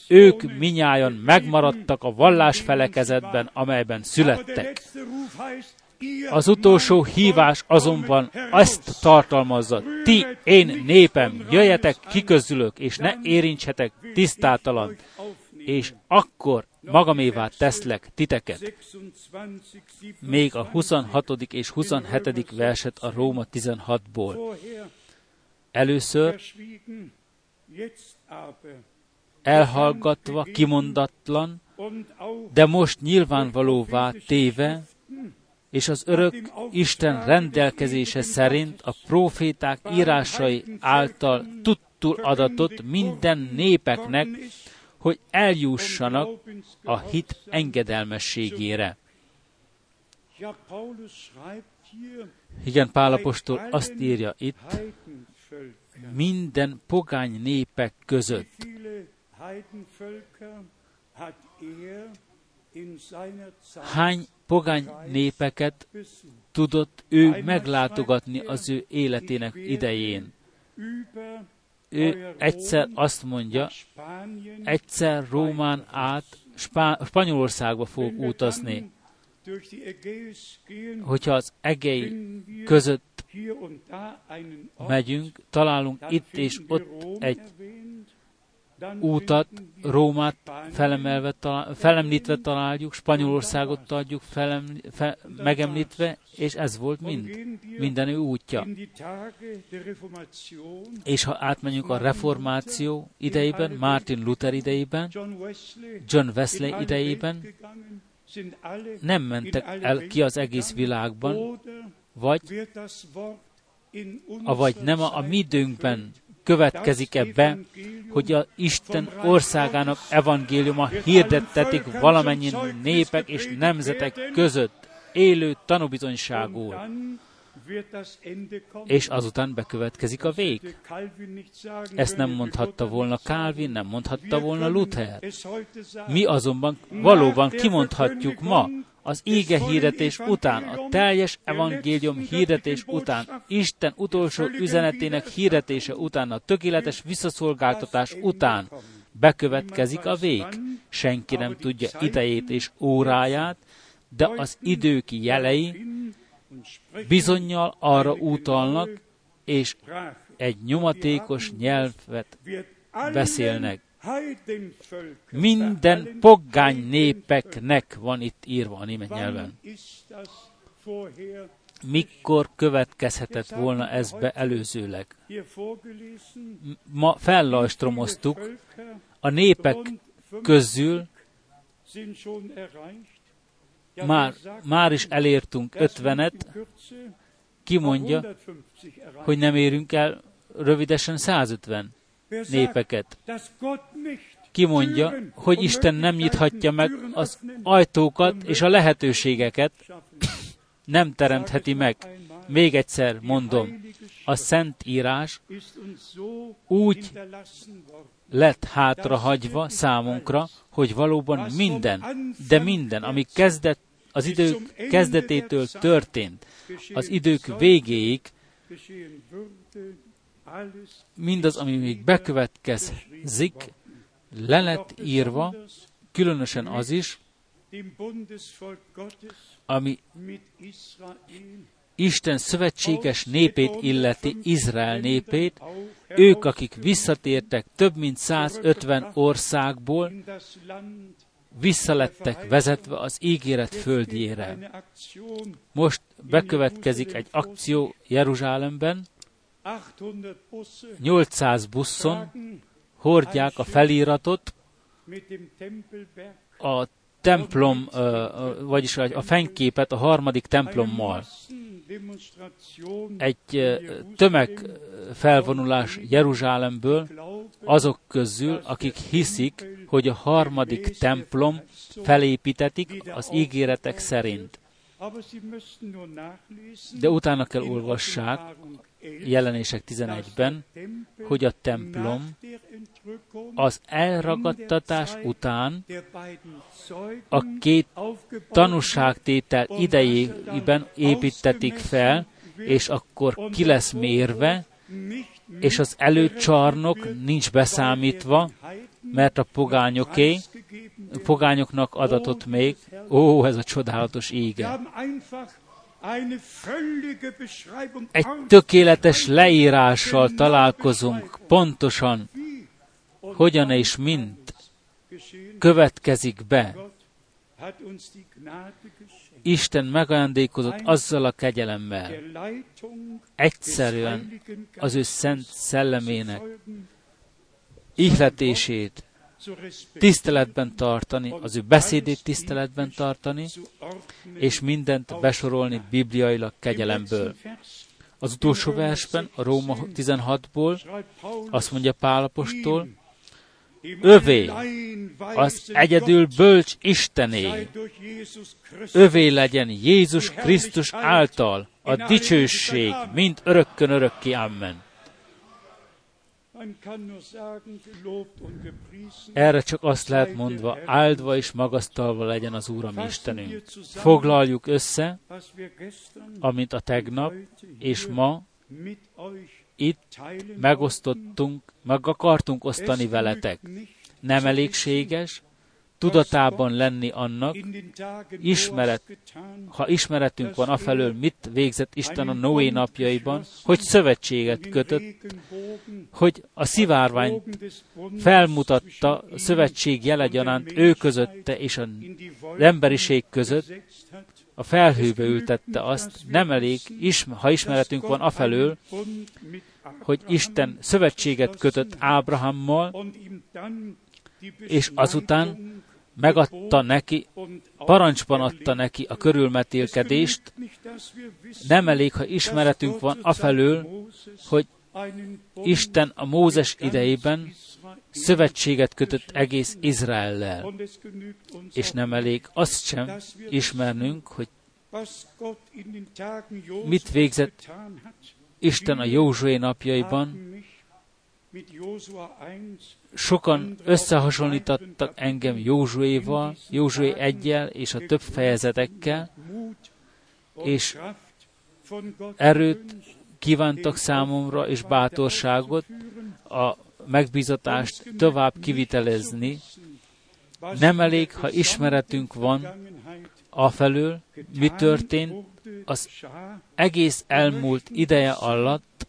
Ők minnyáján megmaradtak a vallás felekezetben, amelyben születtek. Az utolsó hívás azonban ezt tartalmazza, ti, én népem, jöjjetek ki közülök, és ne érintsetek tisztátalan, és akkor magamévá teszlek titeket. Még a 26. és 27. verset a Róma 16-ból. Először elhallgatva, kimondatlan, de most nyilvánvalóvá téve, és az örök Isten rendelkezése szerint a proféták írásai által tudtul adatot minden népeknek, hogy eljussanak a hit engedelmességére. Igen, Pálapostól azt írja itt, minden pogány népek között. Hány pogány népeket tudott ő meglátogatni az ő életének idején? Ő egyszer azt mondja, egyszer Rómán át Spá- Spanyolországba fog utazni. Hogyha az egei között megyünk, találunk itt és ott egy útat, Rómát felemelve, talál, felemlítve találjuk, Spanyolországot adjuk felemli, fe, megemlítve, és ez volt mind, minden ő útja. És ha átmenjünk a reformáció idejében, Martin Luther idejében, John Wesley idejében, nem mentek el ki az egész világban, vagy, avagy nem a, a mi időnkben következik ebbe, hogy a Isten országának evangéliuma hirdettetik valamennyi népek és nemzetek között élő tanúbizonyságul. És azután bekövetkezik a vég. Ezt nem mondhatta volna Calvin, nem mondhatta volna Luther. Mi azonban valóban kimondhatjuk ma, az íge hirdetés után, a teljes evangélium hirdetés után, Isten utolsó üzenetének hirdetése után, a tökéletes visszaszolgáltatás után bekövetkezik a vég. Senki nem tudja idejét és óráját, de az idők jelei bizonyal arra utalnak, és egy nyomatékos nyelvet beszélnek. Minden pogány népeknek van itt írva a német nyelven. Mikor következhetett volna ez be előzőleg? Ma fellajstromoztuk, a népek közül már, már is elértünk ötvenet, ki mondja, hogy nem érünk el rövidesen 150 népeket. Ki mondja, hogy Isten nem nyithatja meg az ajtókat és a lehetőségeket, nem teremtheti meg. Még egyszer mondom, a Szent Írás úgy lett hátrahagyva számunkra, hogy valóban minden, de minden, ami kezdett, az idők kezdetétől történt, az idők végéig mindaz, ami még bekövetkezik, le lett írva, különösen az is, ami Isten szövetséges népét illeti, Izrael népét, ők, akik visszatértek több mint 150 országból, visszalettek vezetve az ígéret földjére. Most bekövetkezik egy akció Jeruzsálemben, 800 buszon hordják a feliratot. a templom, vagyis a fenyképet a harmadik templommal. Egy tömegfelvonulás Jeruzsálemből azok közül, akik hiszik, hogy a harmadik templom felépítetik az ígéretek szerint. De utána kell olvassák jelenések 11-ben, hogy a templom az elragadtatás után a két tanúságtétel idejében építetik fel, és akkor ki lesz mérve, és az előcsarnok nincs beszámítva, mert a pogányoké, pogányoknak adatott még, ó, ez a csodálatos ége. Egy tökéletes leírással találkozunk. Pontosan, hogyan és mint következik be. Isten megajándékozott azzal a kegyelemmel, egyszerűen az ő szent szellemének ihletését tiszteletben tartani, az ő beszédét tiszteletben tartani, és mindent besorolni bibliailag kegyelemből. Az utolsó versben, a Róma 16-ból azt mondja Pálapostól, övé, az egyedül bölcs Istené, övé legyen Jézus Krisztus által a dicsőség, mint örökkön örökké. Amen. Erre csak azt lehet mondva, áldva és magasztalva legyen az Úr, mi Istenünk. Foglaljuk össze, amint a tegnap és ma itt megosztottunk, meg akartunk osztani veletek. Nem elégséges, tudatában lenni annak, ismeret, ha ismeretünk van afelől, mit végzett Isten a Noé napjaiban, hogy szövetséget kötött, hogy a szivárványt felmutatta szövetség jelegyanánt ő közötte és az emberiség között, a felhőbe ültette azt, nem elég, ha ismeretünk van afelől, hogy Isten szövetséget kötött Ábrahammal, és azután megadta neki, parancsban adta neki a körülmetélkedést, nem elég, ha ismeretünk van afelől, hogy Isten a Mózes idejében szövetséget kötött egész Izraellel. És nem elég azt sem ismernünk, hogy mit végzett Isten a Józsué napjaiban. Sokan összehasonlítottak engem Józsuéval, Józsué egyel és a több fejezetekkel, és erőt kívántak számomra és bátorságot a megbízatást tovább kivitelezni. Nem elég, ha ismeretünk van afelől, mi történt az egész elmúlt ideje alatt,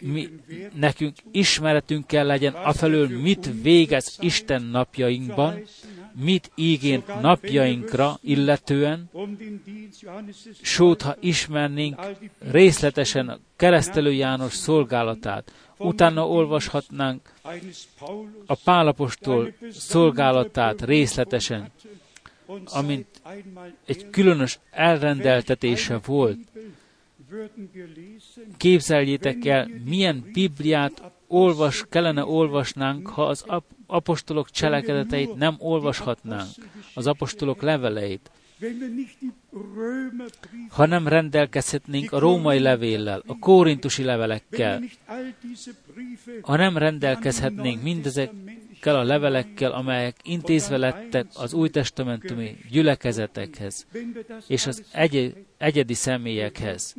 mi, nekünk ismeretünk kell legyen afelől, mit végez Isten napjainkban, mit ígént napjainkra illetően, sőt, ha ismernénk részletesen a keresztelő János szolgálatát, utána olvashatnánk a Pálapostól szolgálatát részletesen, amint egy különös elrendeltetése volt. Képzeljétek el, milyen Bibliát olvas, kellene olvasnánk, ha az apostolok cselekedeteit nem olvashatnánk, az apostolok leveleit. Ha nem rendelkezhetnénk a római levéllel, a kórintusi levelekkel, ha nem rendelkezhetnénk mindezekkel a levelekkel, amelyek intézve lettek az új testamentumi gyülekezetekhez és az egy- egyedi személyekhez,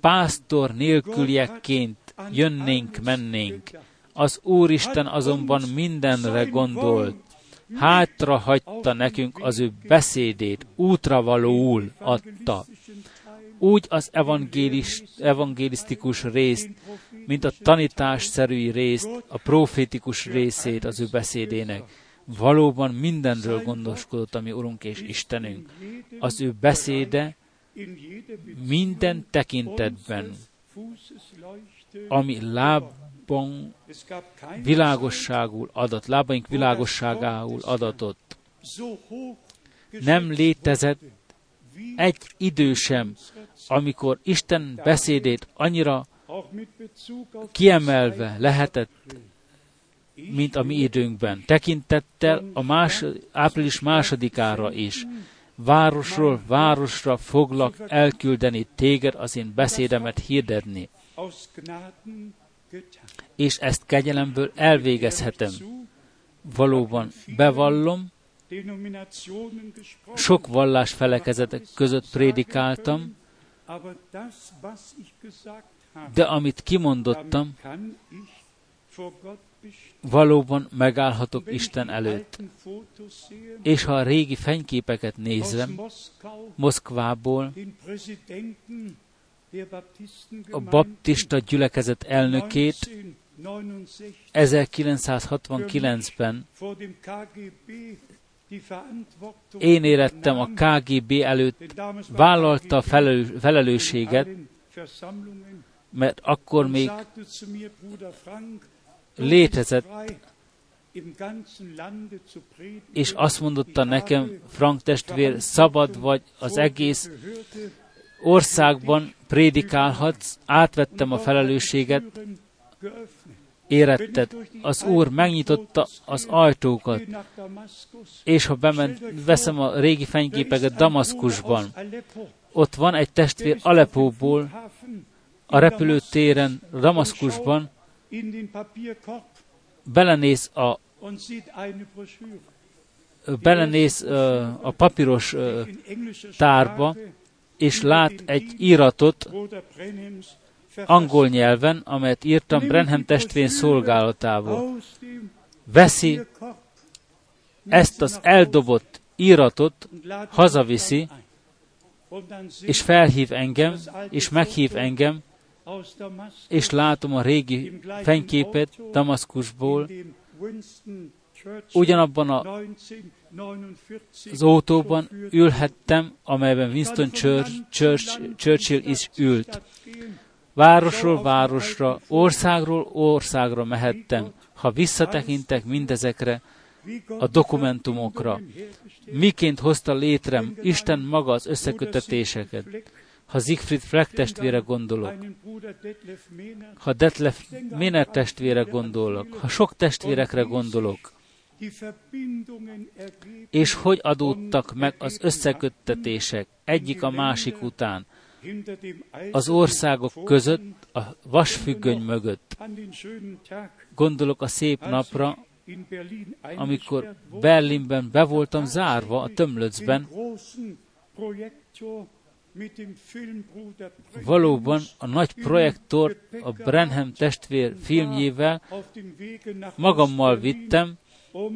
pásztor nélküliekként jönnénk, mennénk. Az Úristen azonban mindenre gondolt. Hátra hagyta nekünk az ő beszédét, útra valóul adta. Úgy az evangélis, evangélisztikus részt, mint a tanításszerű részt, a profétikus részét az ő beszédének. Valóban mindenről gondoskodott a mi Urunk és Istenünk. Az ő beszéde minden tekintetben, ami lábban világosságul adott, lábaink világosságául adatott. Nem létezett egy idő sem, amikor Isten beszédét annyira kiemelve lehetett, mint a mi időnkben. Tekintettel a más, április másodikára is városról városra foglak elküldeni téged az én beszédemet hirdetni. És ezt kegyelemből elvégezhetem. Valóban bevallom, sok vallás felekezetek között prédikáltam, de amit kimondottam, valóban megállhatok Isten előtt. És ha a régi fenyképeket nézem, Moszkvából, a baptista gyülekezet elnökét 1969-ben én érettem a KGB előtt, vállalta a felelősséget, mert akkor még létezett, és azt mondotta nekem, Frank testvér, szabad vagy az egész országban prédikálhatsz, átvettem a felelősséget, éretted. Az Úr megnyitotta az ajtókat, és ha bement, veszem a régi fenyképeket Damaszkusban, ott van egy testvér Aleppóból, a repülőtéren Damaszkusban, belenéz a belenéz a papíros tárba, és lát egy íratot angol nyelven, amelyet írtam Brenham testvén szolgálatából. Veszi ezt az eldobott íratot, hazaviszi, és felhív engem, és meghív engem, és látom a régi fenyképet Damaszkusból, ugyanabban a, az autóban ülhettem, amelyben Winston Church, Church, Churchill is ült. Városról városra, országról országra mehettem, ha visszatekintek mindezekre, a dokumentumokra. Miként hozta létre Isten maga az összekötetéseket. Ha Siegfried Freck testvére gondolok, ha Detlef Méner testvére gondolok, ha sok testvérekre gondolok, és hogy adódtak meg az összeköttetések egyik a másik után, az országok között, a vasfüggöny mögött. Gondolok a szép napra, amikor Berlinben be voltam zárva a tömlöcben, Valóban a nagy projektor a Brenham testvér filmjével magammal vittem,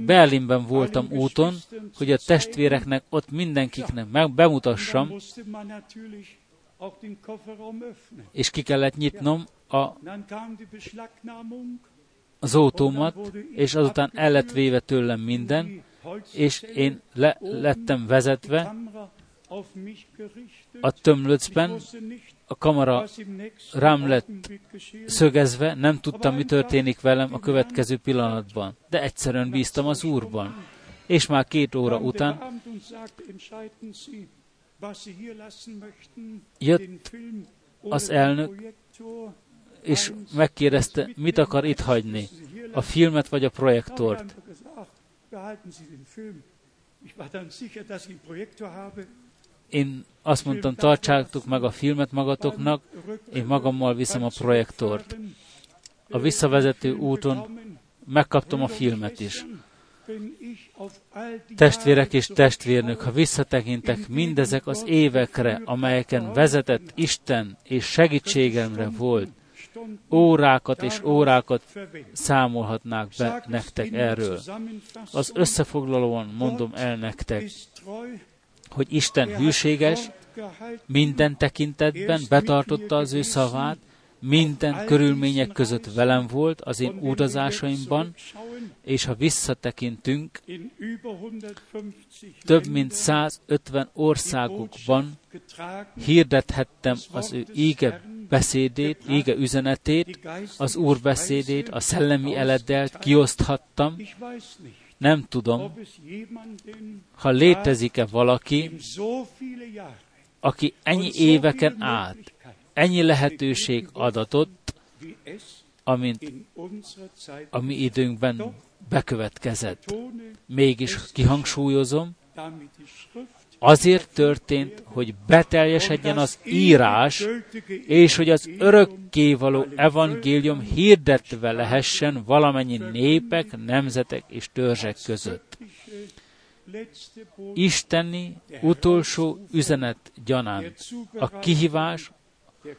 Berlinben voltam úton, hogy a testvéreknek ott mindenkiknek meg bemutassam, és ki kellett nyitnom a, az autómat, és azután el lett véve tőlem minden, és én le, lettem vezetve a tömlöcben, a kamera rám lett szögezve, nem tudtam, mi történik velem a következő pillanatban, de egyszerűen bíztam az Úrban. És már két óra után jött az elnök, és megkérdezte, mit akar itt hagyni, a filmet vagy a projektort. Én azt mondtam, tartsátok meg a filmet magatoknak, én magammal viszem a projektort. A visszavezető úton megkaptam a filmet is. Testvérek és testvérnök, ha visszatekintek mindezek az évekre, amelyeken vezetett Isten és segítségemre volt, órákat és órákat számolhatnák be nektek erről. Az összefoglalóan mondom el nektek, hogy Isten hűséges, minden tekintetben betartotta az ő szavát, minden körülmények között velem volt az én utazásaimban, és ha visszatekintünk, több mint 150 országokban hirdethettem az ő ége beszédét, ége üzenetét, az Úr beszédét, a szellemi eleddelt kioszthattam. Nem tudom, ha létezik-e valaki, aki ennyi éveken át ennyi lehetőség adatott, amint a mi időnkben bekövetkezett. Mégis kihangsúlyozom, azért történt, hogy beteljesedjen az írás, és hogy az örökkévaló evangélium hirdetve lehessen valamennyi népek, nemzetek és törzsek között. Isteni utolsó üzenet gyanánt. A kihívás,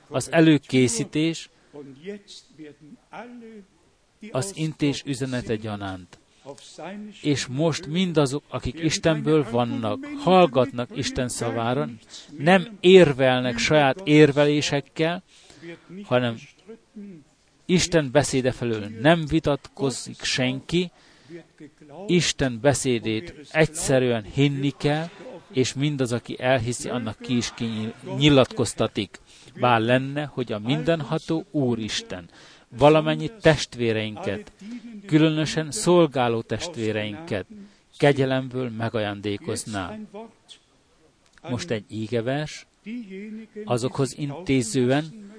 az előkészítés, az intés üzenete gyanánt. És most mindazok, akik Istenből vannak, hallgatnak Isten szavára, nem érvelnek saját érvelésekkel, hanem Isten beszéde felől nem vitatkozik senki, Isten beszédét egyszerűen hinni kell, és mindaz, aki elhiszi, annak ki is kinyilatkoztatik. Bár lenne, hogy a mindenható Úristen valamennyi testvéreinket, különösen szolgáló testvéreinket kegyelemből megajándékozná. Most egy ígevers, azokhoz intézően,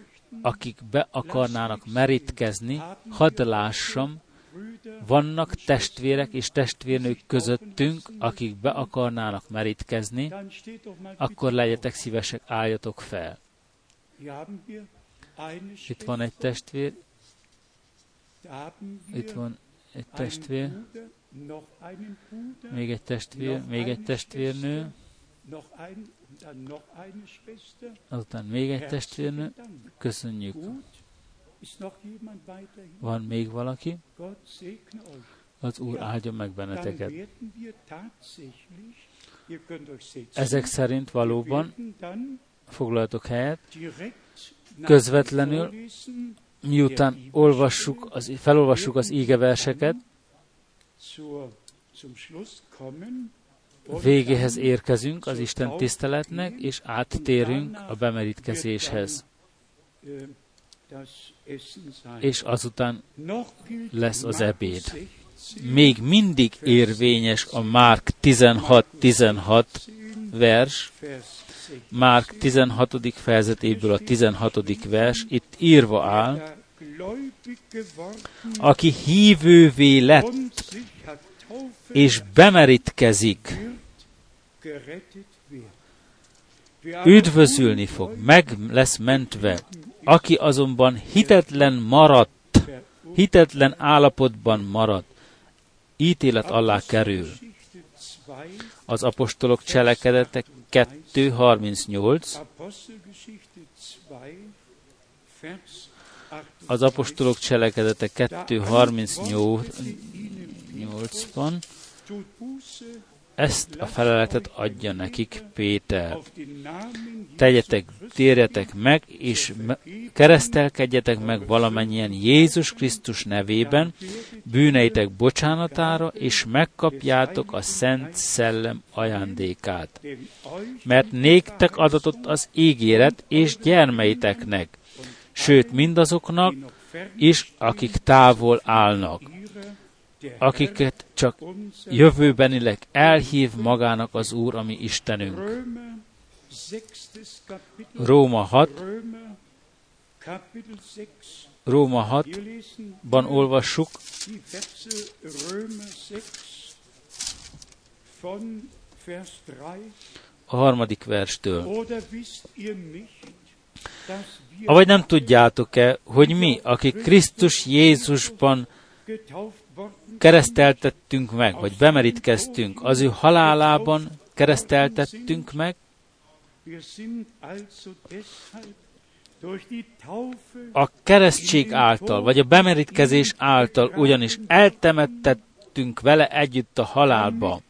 akik be akarnának merítkezni, hadd lássam, vannak testvérek és testvérnők közöttünk, akik be akarnának merítkezni, akkor legyetek szívesek, álljatok fel. Itt van egy testvér, itt van egy testvér, még egy testvér, még egy testvérnő, azután még egy testvérnő, köszönjük. Van még valaki? Az Úr áldja meg benneteket. Ezek szerint valóban foglaltok helyet, közvetlenül, miután olvassuk az, felolvassuk az ígeverseket, végéhez érkezünk az Isten tiszteletnek, és áttérünk a bemerítkezéshez. És azután lesz az ebéd. Még mindig érvényes a Márk 16-16 vers, Márk 16. fejezetéből a 16. vers, itt írva áll, aki hívővé lett, és bemerítkezik, üdvözülni fog, meg lesz mentve. Aki azonban hitetlen maradt, hitetlen állapotban maradt, ítélet alá kerül. Az apostolok cselekedetek 2.38, az apostolok cselekedete 2.38-ban ezt a feleletet adja nekik Péter. Tegyetek, térjetek meg, és keresztelkedjetek meg valamennyien Jézus Krisztus nevében, bűneitek bocsánatára, és megkapjátok a Szent Szellem ajándékát. Mert néktek adatott az ígéret, és gyermeiteknek, sőt mindazoknak is, akik távol állnak, akiket csak jövőbenileg elhív magának az Úr, ami Istenünk. Róma 6, Róma 6-ban olvassuk, a harmadik verstől. Avagy nem tudjátok-e, hogy mi, akik Krisztus Jézusban kereszteltettünk meg, vagy bemerítkeztünk, az ő halálában kereszteltettünk meg, a keresztség által, vagy a bemerítkezés által ugyanis eltemettettünk vele együtt a halálba,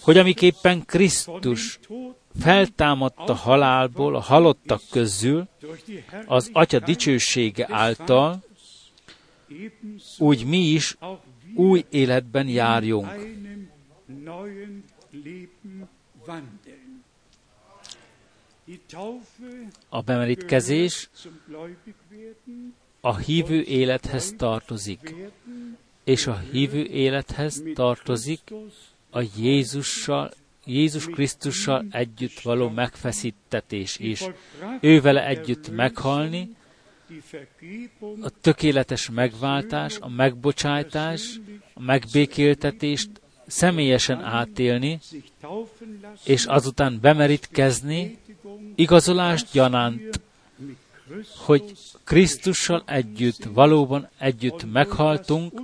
hogy amiképpen Krisztus feltámadt a halálból, a halottak közül, az Atya dicsősége által, úgy mi is új életben járjunk. A bemerítkezés a hívő élethez tartozik, és a hívő élethez tartozik a Jézussal, Jézus Krisztussal együtt való megfeszítetés is. Ővele együtt meghalni, a tökéletes megváltás, a megbocsájtás, a megbékéltetést személyesen átélni, és azután bemerítkezni, igazolást gyanánt, hogy Krisztussal együtt, valóban együtt meghaltunk,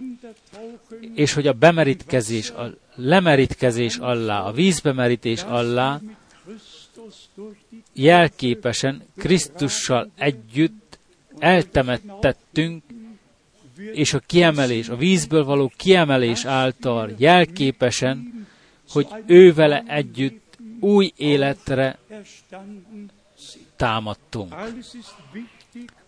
és hogy a bemerítkezés, a lemerítkezés allá, a vízbemerítés allá jelképesen Krisztussal együtt eltemettettünk, és a kiemelés, a vízből való kiemelés által jelképesen, hogy ő vele együtt új életre támadtunk.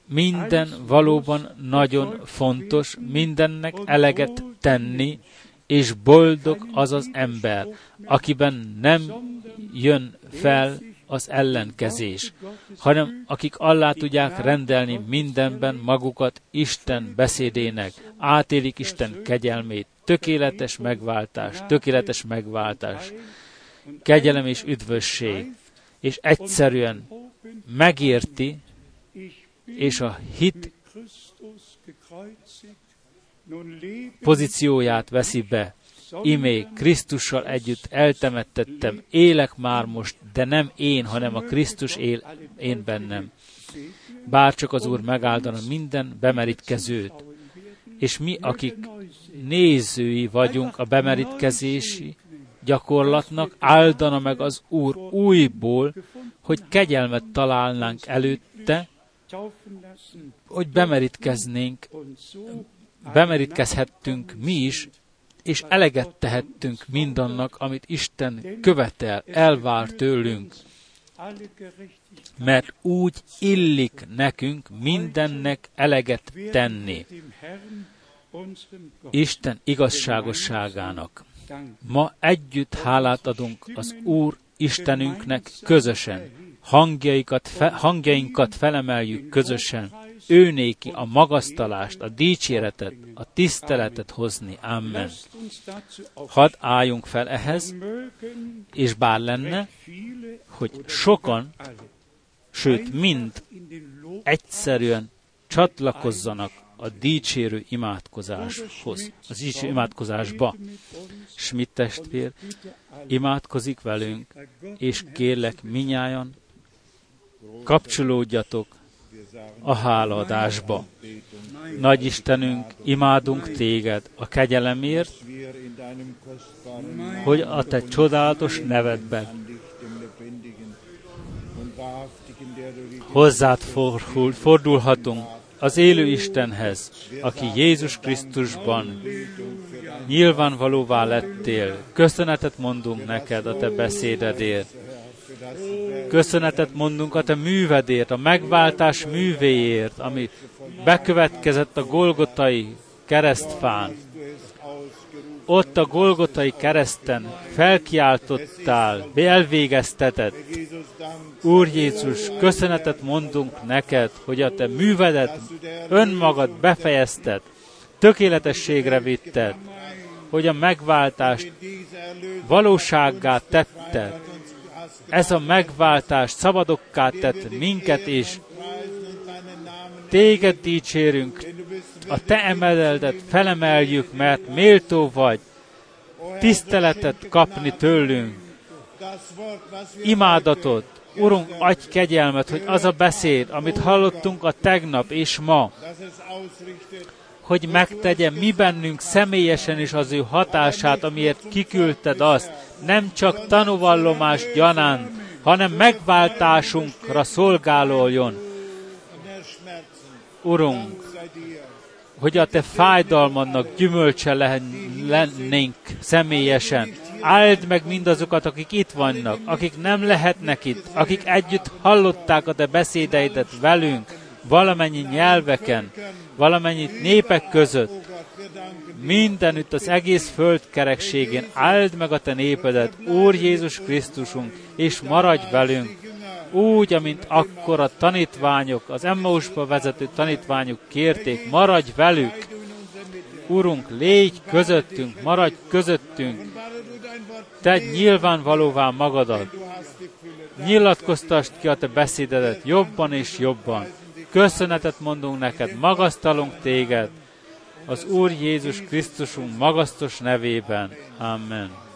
Minden valóban nagyon fontos, mindennek eleget tenni, és boldog az az ember, akiben nem jön fel az ellenkezés, hanem akik allá tudják rendelni mindenben magukat Isten beszédének, átélik Isten kegyelmét, tökéletes megváltás, tökéletes megváltás, kegyelem és üdvösség, és egyszerűen megérti, és a hit pozícióját veszi be. Imé Krisztussal együtt eltemettettem, élek már most, de nem én, hanem a Krisztus él én bennem. Bárcsak az Úr megáldana minden bemerítkezőt, és mi, akik nézői vagyunk a bemerítkezési gyakorlatnak, áldana meg az Úr újból, hogy kegyelmet találnánk előtte, hogy bemerítkeznénk, bemerítkezhettünk mi is, és eleget tehettünk mindannak, amit Isten követel, elvár tőlünk. Mert úgy illik nekünk mindennek eleget tenni. Isten igazságosságának. Ma együtt hálát adunk az Úr Istenünknek közösen. Hangjaikat, fe, hangjainkat felemeljük közösen. Ő néki a magasztalást, a dicséretet, a tiszteletet hozni. Amen. Hadd álljunk fel ehhez, és bár lenne, hogy sokan, sőt mind egyszerűen csatlakozzanak a dicsérő imádkozáshoz, az dicsérő imádkozásba. Schmidt testvér imádkozik velünk, és kérlek minnyájan, kapcsolódjatok a hálaadásba. Nagy Istenünk, imádunk téged a kegyelemért, hogy a te csodálatos nevedben hozzád fordulhatunk az élő Istenhez, aki Jézus Krisztusban nyilvánvalóvá lettél. Köszönetet mondunk neked a te beszédedért. Köszönetet mondunk a te művedért, a megváltás művéért, ami bekövetkezett a Golgotai keresztfán. Ott a Golgotai kereszten felkiáltottál, elvégeztetett. Úr Jézus, köszönetet mondunk neked, hogy a te művedet önmagad befejezted, tökéletességre vitted, hogy a megváltást valósággá tetted. Ez a megváltás szabadokká tett minket is. Téged dicsérünk, a te emeleldet felemeljük, mert méltó vagy tiszteletet kapni tőlünk. Imádatot, Urunk, adj kegyelmet, hogy az a beszéd, amit hallottunk a tegnap és ma, hogy megtegye mi bennünk személyesen is az ő hatását, amiért kiküldted azt, nem csak tanúvallomás gyanánt, hanem megváltásunkra szolgáloljon. Urunk, hogy a te fájdalmadnak gyümölcse lennénk személyesen. Áld meg mindazokat, akik itt vannak, akik nem lehetnek itt, akik együtt hallották a te beszédeidet velünk, valamennyi nyelveken, valamennyi népek között, mindenütt az egész föld kerekségén áld meg a te népedet, Úr Jézus Krisztusunk, és maradj velünk, úgy, amint akkor a tanítványok, az Emmausba vezető tanítványok kérték, maradj velük, Urunk, légy közöttünk, maradj közöttünk, te nyilvánvalóvá magadat, nyilatkoztasd ki a te beszédedet jobban és jobban. Köszönetet mondunk neked, magasztalunk téged, az Úr Jézus Krisztusunk magasztos nevében. Amen.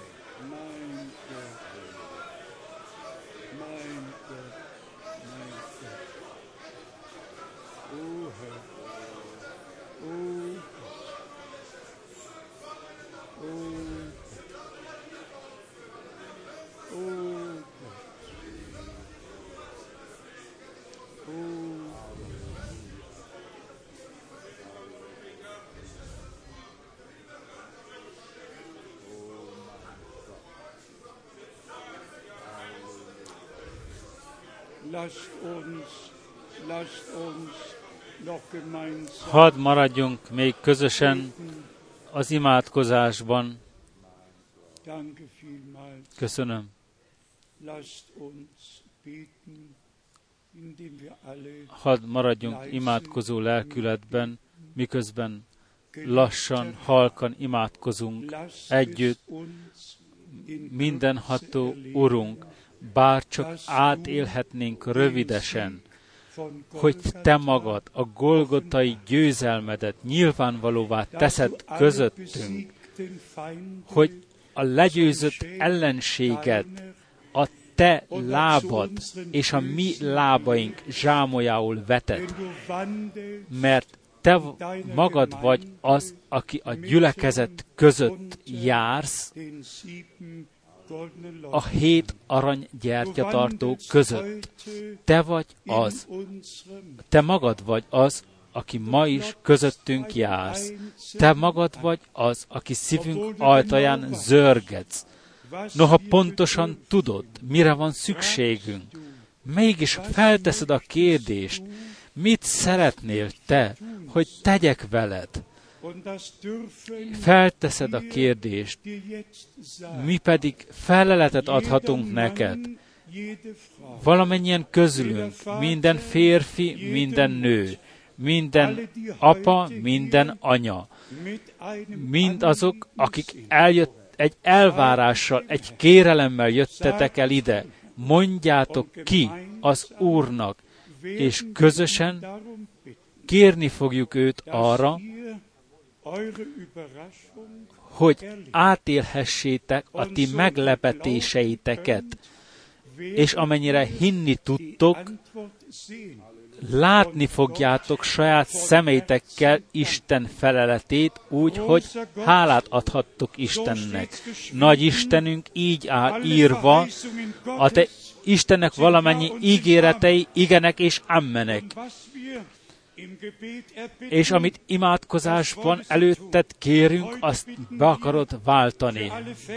Hadd maradjunk még közösen az imádkozásban. Köszönöm. Hadd maradjunk imádkozó lelkületben, miközben lassan, halkan imádkozunk együtt, mindenható Urunk, bár csak átélhetnénk rövidesen, hogy Te magad a Golgotai győzelmedet nyilvánvalóvá teszed közöttünk, hogy a legyőzött ellenséget a Te lábad és a mi lábaink zsámolyául veted, mert te magad vagy az, aki a gyülekezet között jársz, a hét arany gyertyatartó között. Te vagy az, te magad vagy az, aki ma is közöttünk jársz. Te magad vagy az, aki szívünk ajtaján zörgetsz. Noha pontosan tudod, mire van szükségünk, mégis felteszed a kérdést, mit szeretnél te, hogy tegyek veled? Felteszed a kérdést, mi pedig feleletet adhatunk neked. Valamennyien közülünk, minden férfi, minden nő, minden apa, minden anya, mind azok, akik eljött, egy elvárással, egy kérelemmel jöttetek el ide, mondjátok ki az Úrnak, és közösen kérni fogjuk őt arra, hogy átélhessétek a ti meglepetéseiteket, és amennyire hinni tudtok, látni fogjátok saját szemeitekkel Isten feleletét úgy, hogy hálát adhattok Istennek. Nagy Istenünk így áll írva, a te Istennek valamennyi ígéretei igenek és ammenek és amit imádkozásban előtted kérünk, azt be akarod váltani.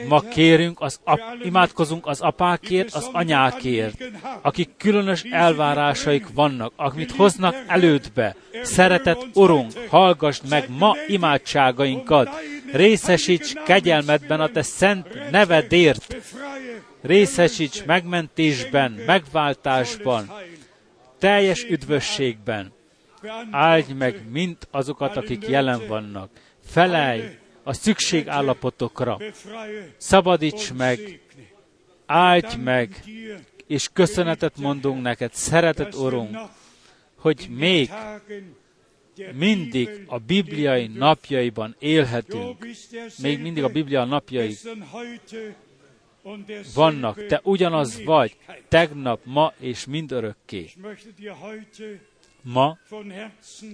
Ma kérünk, az ap, imádkozunk az apákért, az anyákért, akik különös elvárásaik vannak, amit hoznak elődbe. Szeretett Urunk, hallgassd meg ma imádságainkat, részesíts kegyelmedben a te szent nevedért, részesíts megmentésben, megváltásban, teljes üdvösségben áldj meg mind azokat, akik jelen vannak. Felelj a szükségállapotokra. Szabadíts meg, áldj meg, és köszönetet mondunk neked, szeretet Urunk, hogy még mindig a bibliai napjaiban élhetünk. Még mindig a biblia napjai vannak. Te ugyanaz vagy, tegnap, ma és mindörökké ma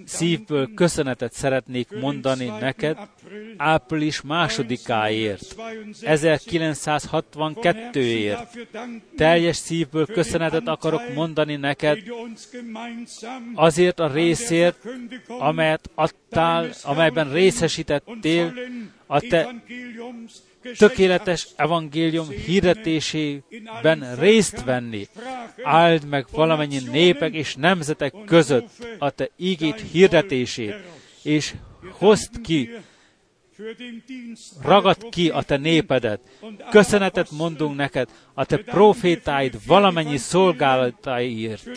szívből köszönetet szeretnék mondani neked április másodikáért, 1962-ért. Teljes szívből köszönetet akarok mondani neked azért a részért, amelyet adtál, amelyben részesítettél a te tökéletes evangélium hirdetésében részt venni. Áld meg valamennyi népek és nemzetek között a te ígét hirdetését, és hozd ki, ragad ki a te népedet. Köszönetet mondunk neked a te profétáid valamennyi szolgálataiért.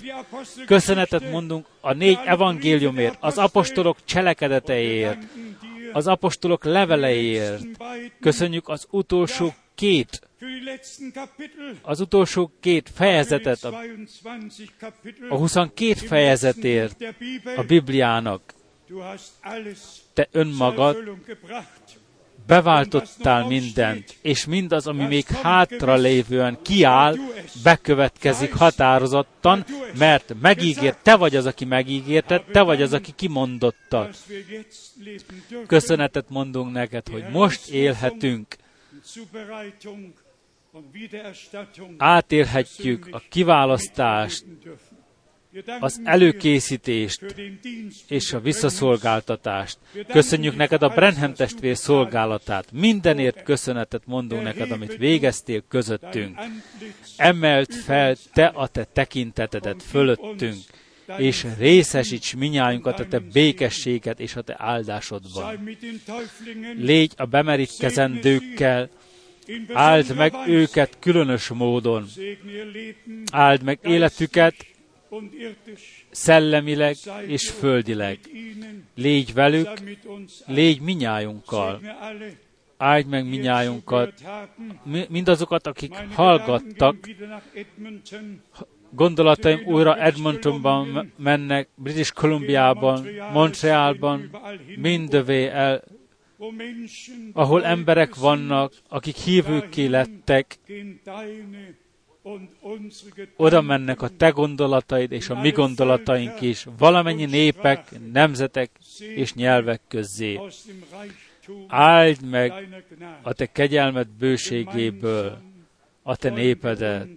Köszönetet mondunk a négy evangéliumért, az apostolok cselekedeteiért, az apostolok leveleiért. Köszönjük az utolsó két az utolsó két fejezetet, a, a 22 fejezetért a Bibliának. Te önmagad beváltottál mindent, és mindaz, ami még hátra lévően kiáll, bekövetkezik határozottan, mert megígért, te vagy az, aki megígérted, te vagy az, aki kimondotta. Köszönetet mondunk neked, hogy most élhetünk, átélhetjük a kiválasztást, az előkészítést és a visszaszolgáltatást. Köszönjük neked a Brenham testvér szolgálatát. Mindenért köszönetet mondunk neked, amit végeztél közöttünk. Emelt fel te a te tekintetedet fölöttünk, és részesíts minnyájunkat a te békességet és a te áldásodban. Légy a bemerítkezendőkkel, áld meg őket különös módon, áld meg életüket. Szellemileg és földileg. Légy velük, légy minnyájunkkal, Segne alle, áld meg minnyájunkat, mindazokat, akik hallgattak, gondolataim újra Edmontonban me- mennek, British Columbiában, Montrealban, mindövé el, ahol emberek vannak, akik hívőké lettek, oda mennek a te gondolataid és a mi gondolataink is, valamennyi népek, nemzetek és nyelvek közzé. Áld meg a te kegyelmed bőségéből a te népedet,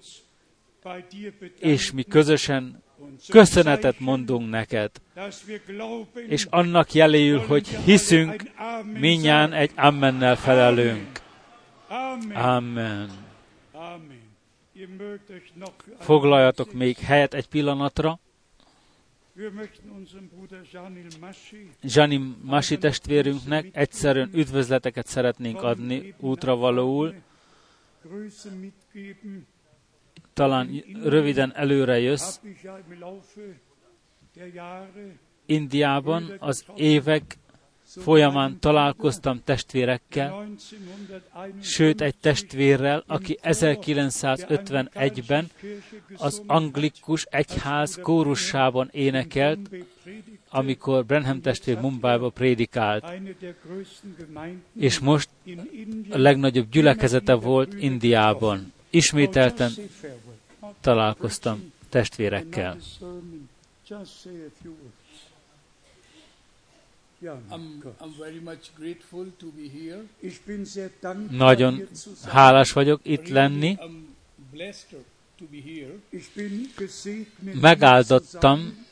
és mi közösen köszönetet mondunk neked, és annak jeléül, hogy hiszünk, minnyán egy ammennel felelünk. Amen. Foglaljatok még helyet egy pillanatra. Zsani Masi testvérünknek egyszerűen üdvözleteket szeretnénk adni útra valóul. Talán röviden előre jössz. Indiában az évek folyamán találkoztam testvérekkel, 1951 sőt egy testvérrel, aki 1951-ben az anglikus egyház kórussában énekelt, amikor Brenham testvér Mumbaiba prédikált, és most a legnagyobb gyülekezete volt Indiában. Ismételten találkoztam testvérekkel. Nagyon hálás vagyok itt lenni. Megáldottam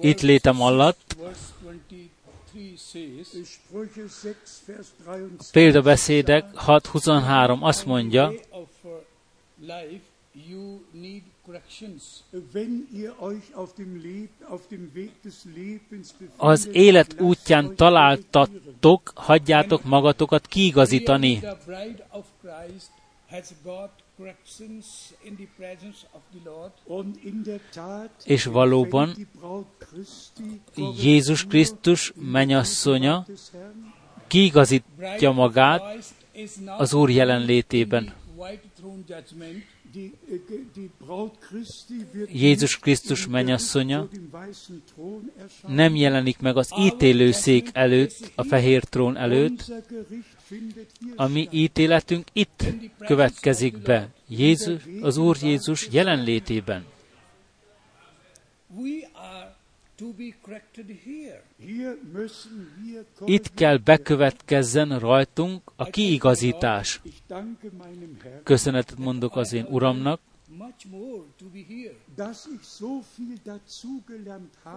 itt létem alatt. Verse 23 says, Sprüche 6, Vers 23. Példabeszédek 6.23 azt mondja, az élet útján euch találtatok, hagyjátok magatokat kiigazítani. És valóban Jézus Krisztus Herrn, kiigazítja magát az Úr jelenlétében. Äh, Jézus Krisztus erscheinen. nem jelenik meg az ítélőszék előtt, a fehér trón előtt, a mi ítéletünk itt következik be. Jézus, az Úr Jézus jelenlétében. Itt kell bekövetkezzen rajtunk a kiigazítás. Köszönetet mondok az én Uramnak,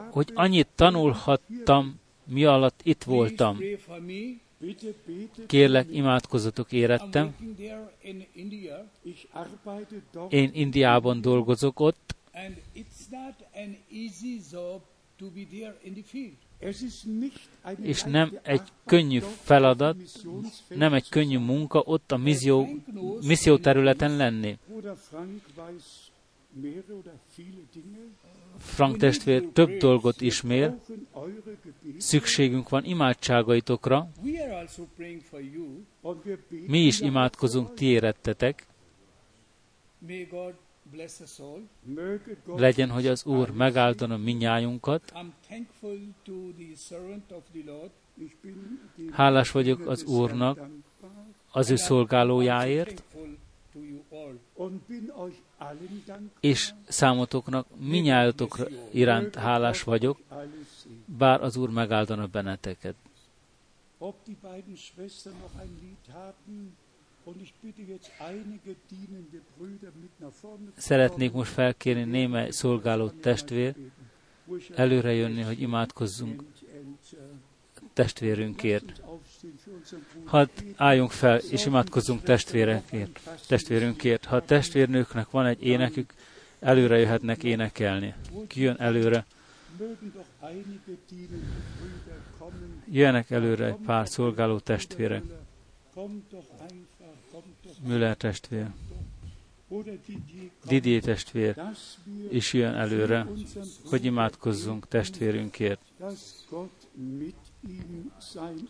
hogy annyit tanulhattam, mi alatt itt voltam. Kérlek, imádkozatok I'm érettem. Én Indiában dolgozok ott, és nem egy könnyű feladat, nem egy könnyű munka ott a misszió, misszió területen lenni. Frank testvér több dolgot ismér, szükségünk van imádságaitokra, mi is imádkozunk, ti érettetek, Legyen, hogy az Úr megáldjon minnyájunkat. Hálás vagyok az Úrnak az ő szolgálójáért, és számotoknak, minnyájatokra iránt hálás vagyok, bár az Úr megáldana benneteket. Szeretnék most felkérni némely szolgáló testvér előre jönni, hogy imádkozzunk testvérünkért. Hadd álljunk fel és imádkozzunk testvérekért, testvérünkért. Ha a testvérnőknek van egy énekük, előre jöhetnek énekelni. Ki jön előre? Jöjjenek előre egy pár szolgáló testvérek. Müller testvér, Didier testvér is jön előre, hogy imádkozzunk testvérünkért,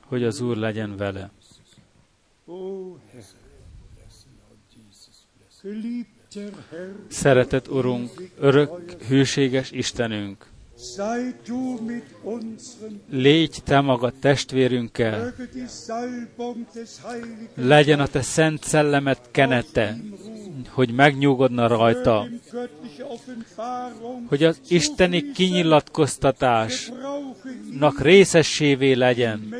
hogy az Úr legyen vele. Szeretett Urunk, örök, hűséges Istenünk, légy Te magad testvérünkkel, legyen a Te szent szellemet kenete, hogy megnyugodna rajta, hogy az isteni kinyilatkoztatásnak részessévé legyen.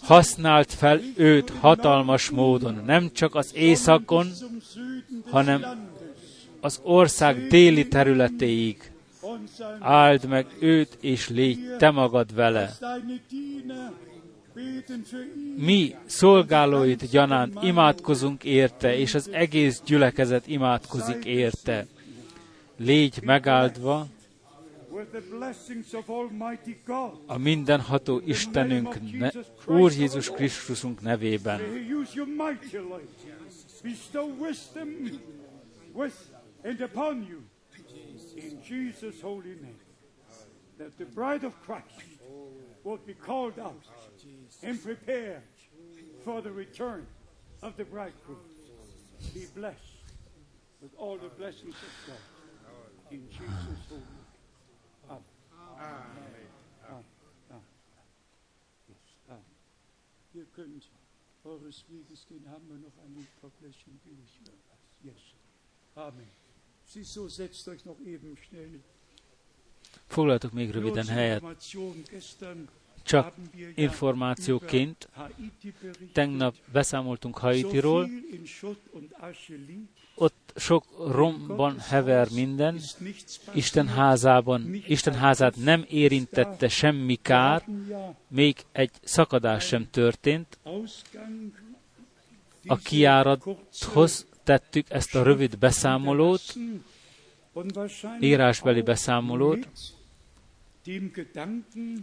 Használt fel őt hatalmas módon, nem csak az északon, hanem az ország déli területéig. Áld meg őt, és légy te magad vele. Mi, szolgálóit gyanánt imádkozunk érte, és az egész gyülekezet imádkozik érte. Légy megáldva a mindenható Istenünk, ne, Úr Jézus Krisztusunk nevében. and upon you. Jesus' holy name. That the bride of Christ will be called out and prepared for the return of the bridegroom. Be blessed with all the blessings of God. In Jesus' holy name. Amen. Amen. Amen. Yes. Amen. Ihr könnt eures Weges gehen. Haben wir noch ein Lied, Frau Bläschchen? Billig oder was? Yes. Amen. Foglaltok még röviden helyet. Csak információként. tegnap beszámoltunk Haitiról, ott sok romban hever minden, Isten házában, Isten házát nem érintette semmi kár, még egy szakadás sem történt. A kiárathoz tettük ezt a rövid beszámolót, írásbeli beszámolót,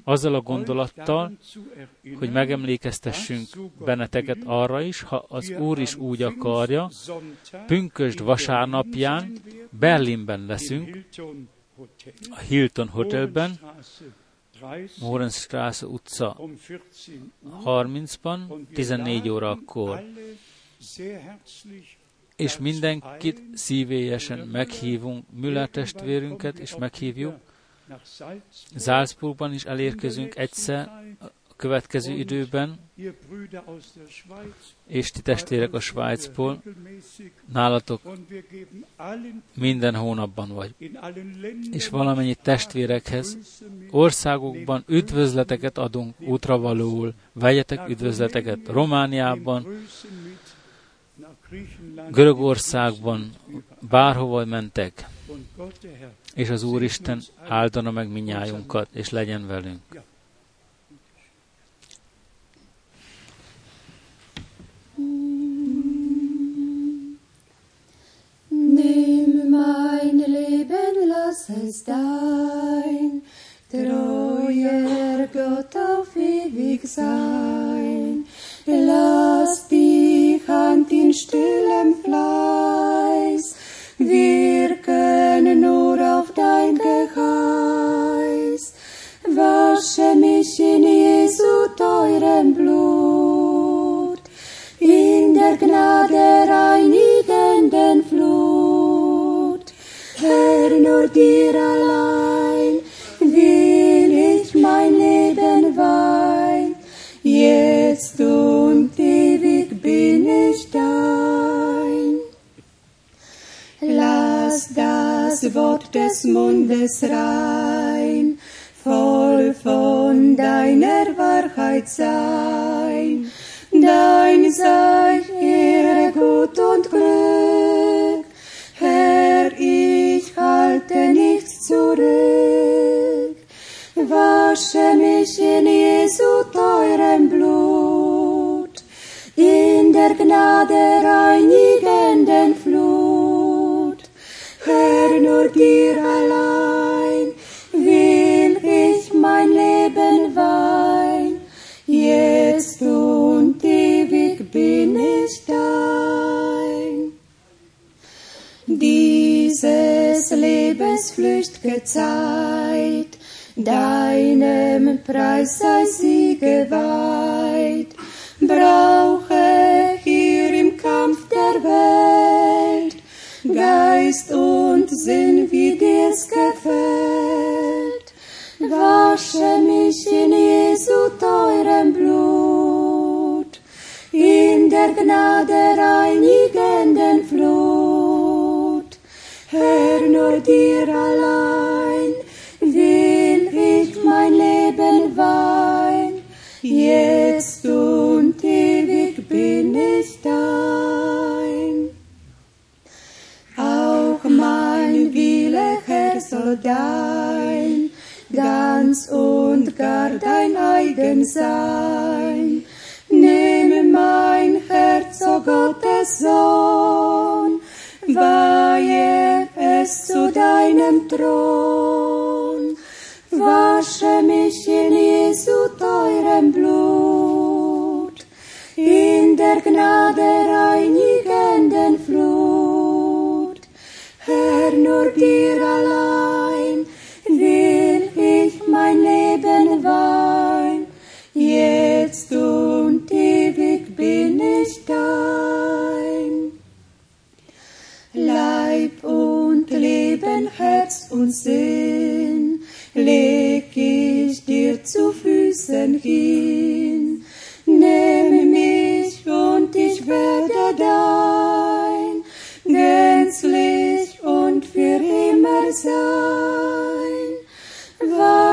azzal a gondolattal, hogy megemlékeztessünk benneteket arra is, ha az Úr is úgy akarja, pünkösd vasárnapján Berlinben leszünk, a Hilton Hotelben, Mohrenstraße utca um 14 Uhr 30-ban, 14 órakor. És mindenkit szívélyesen meghívunk, Müller testvérünket is meghívjuk. Salzburgban is elérkezünk egyszer a következő időben, és ti testvérek a Svájcból, nálatok minden hónapban vagy. És valamennyi testvérekhez, országokban üdvözleteket adunk útravalóul, vegyetek üdvözleteket Romániában, Görögországban, bárhova mentek, és az Úristen áldana meg minnyájunkat, és legyen velünk. Nimm mein Leben, lass es dein treuer Gott auf ewig sein.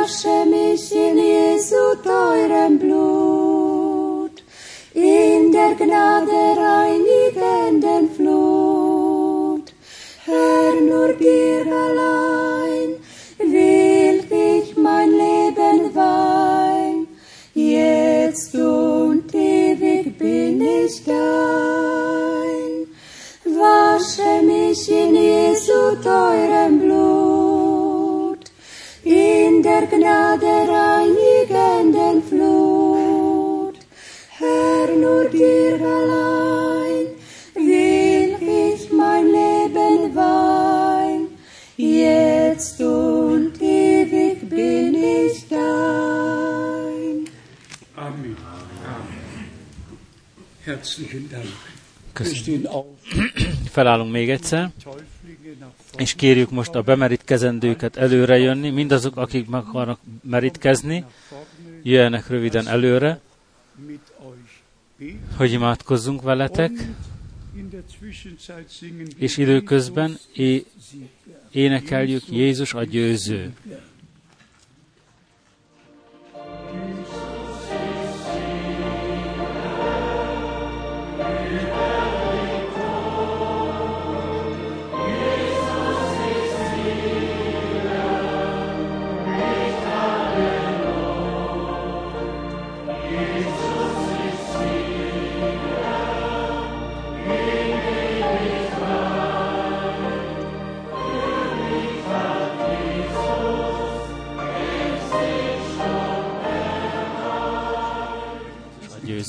Wasche mich in Jesu teurem Blut, in der Gnade reinigenden Flut. Herr, nur dir allein will ich mein Leben weihen, jetzt und ewig bin ich dein. Wasche mich in Jesu teurem der reinigenden Flut. Herr, nur dir allein will ich mein Leben weihen, jetzt und ewig bin ich dein. Amen. Herzlichen Dank. Wir Köszönöm. stehen auf, Felállunk még egyszer. És kérjük most a bemerítkezendőket előre jönni. Mindazok, akik meg akarnak merítkezni, jöjjenek röviden előre, hogy imádkozzunk veletek, és időközben é- énekeljük Jézus a győző.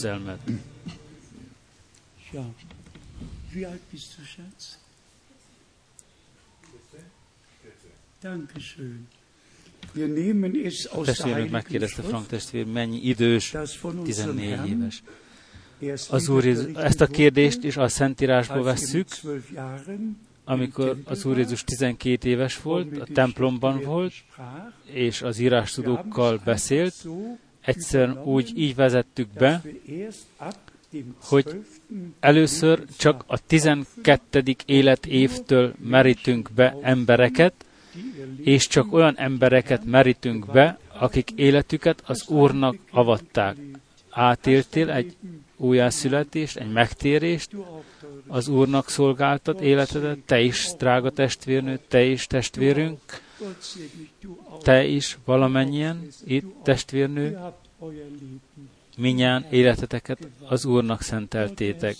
Győzelmet. Ja. Wie alt bist du, Schatz? Dankeschön. Wir nehmen es aus der Testvérünk megkérdezte Frank testvér, mennyi idős, das von unserem 14 Herrn éves. Az Úr ezt a kérdést is a Szentírásból vesszük, 12 Jahren amikor az Úr Jézus 12 éves volt, a templomban volt, és az írástudókkal beszélt, egyszer úgy így vezettük be, hogy először csak a 12. életévtől merítünk be embereket, és csak olyan embereket merítünk be, akik életüket az Úrnak avatták. Átéltél egy újjászületést, egy megtérést, az Úrnak szolgáltat életedet, te is, drága testvérnő, te is, testvérünk, te is, valamennyien, itt, testvérnő, minnyán életeteket az Úrnak szenteltétek.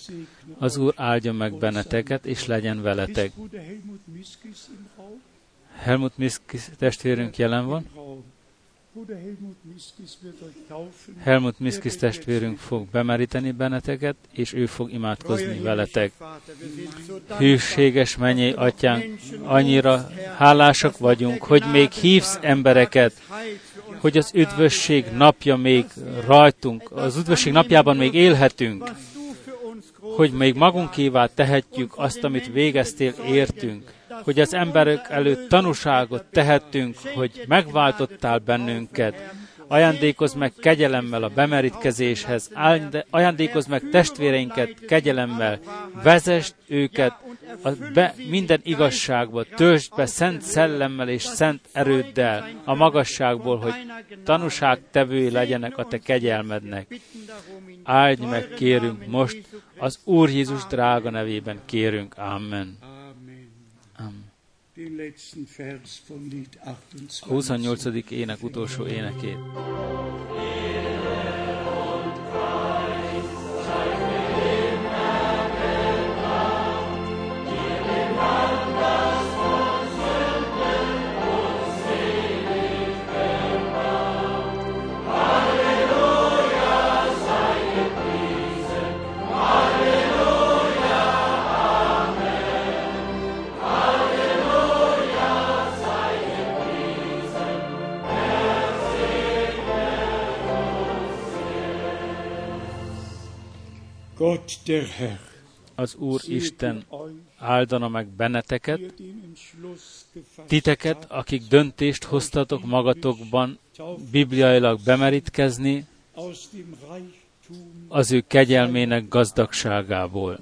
Az Úr áldja meg benneteket, és legyen veletek. Helmut Miskis testvérünk jelen van? Helmut Miskis testvérünk fog bemeríteni benneteket, és ő fog imádkozni veletek. Hűséges mennyei atyánk, annyira hálásak vagyunk, hogy még hívsz embereket, hogy az üdvösség napja még rajtunk, az üdvösség napjában még élhetünk, hogy még magunkévá tehetjük azt, amit végeztél, értünk, hogy az emberek előtt tanúságot tehetünk, hogy megváltottál bennünket, ajándékozz meg kegyelemmel a bemerítkezéshez, ajándékozz meg testvéreinket kegyelemmel, vezest őket a be, minden igazságba, töltsd be szent szellemmel és szent erőddel a magasságból, hogy tanúságtevői legyenek a te kegyelmednek. Áldj meg, kérünk most, az Úr Jézus drága nevében kérünk. Amen. Amen. A 28. ének utolsó énekét. Az Úr Isten áldana meg benneteket, titeket, akik döntést hoztatok magatokban bibliailag bemerítkezni az ő kegyelmének gazdagságából.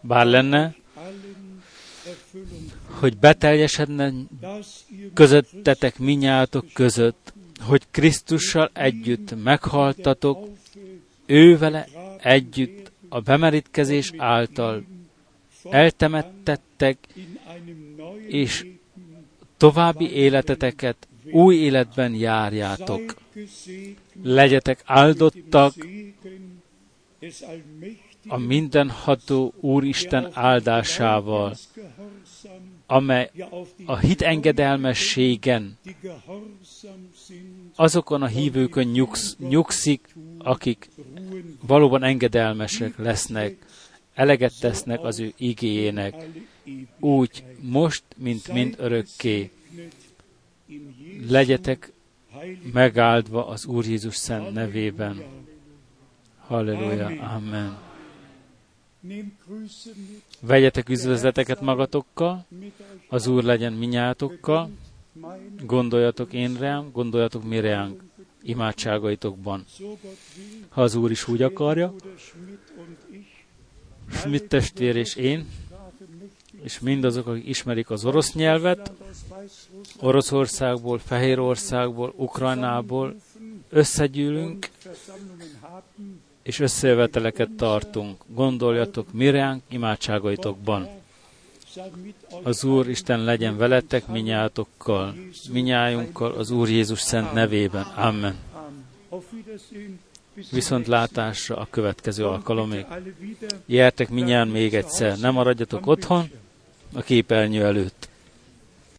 Bár lenne, hogy beteljesedne közöttetek minnyátok között, hogy Krisztussal együtt meghaltatok, ő vele együtt a bemerítkezés által eltemettettek, és további életeteket új életben járjátok. Legyetek áldottak a mindenható Úristen áldásával, amely a hit engedelmességen azokon a hívőkön nyugsz, nyugszik, akik valóban engedelmesek lesznek, eleget tesznek az ő igéjének, úgy most, mint mind örökké. Legyetek megáldva az Úr Jézus szent nevében. Halleluja, Amen. Vegyetek üzlezeteket magatokkal, az Úr legyen minnyátokkal, gondoljatok én rám, gondoljatok mi ránk imádságaitokban. Ha az Úr is úgy akarja, Schmidt testvér és én, és mindazok, akik ismerik az orosz nyelvet, Oroszországból, Fehérországból, Ukrajnából összegyűlünk, és összejöveteleket tartunk. Gondoljatok miránk imádságaitokban. Az Úr Isten legyen veletek minnyátokkal, minnyájunkkal az Úr Jézus szent nevében. Amen. Viszontlátásra a következő alkalomig. Jertek minnyán még egyszer, nem maradjatok otthon a képernyő előtt.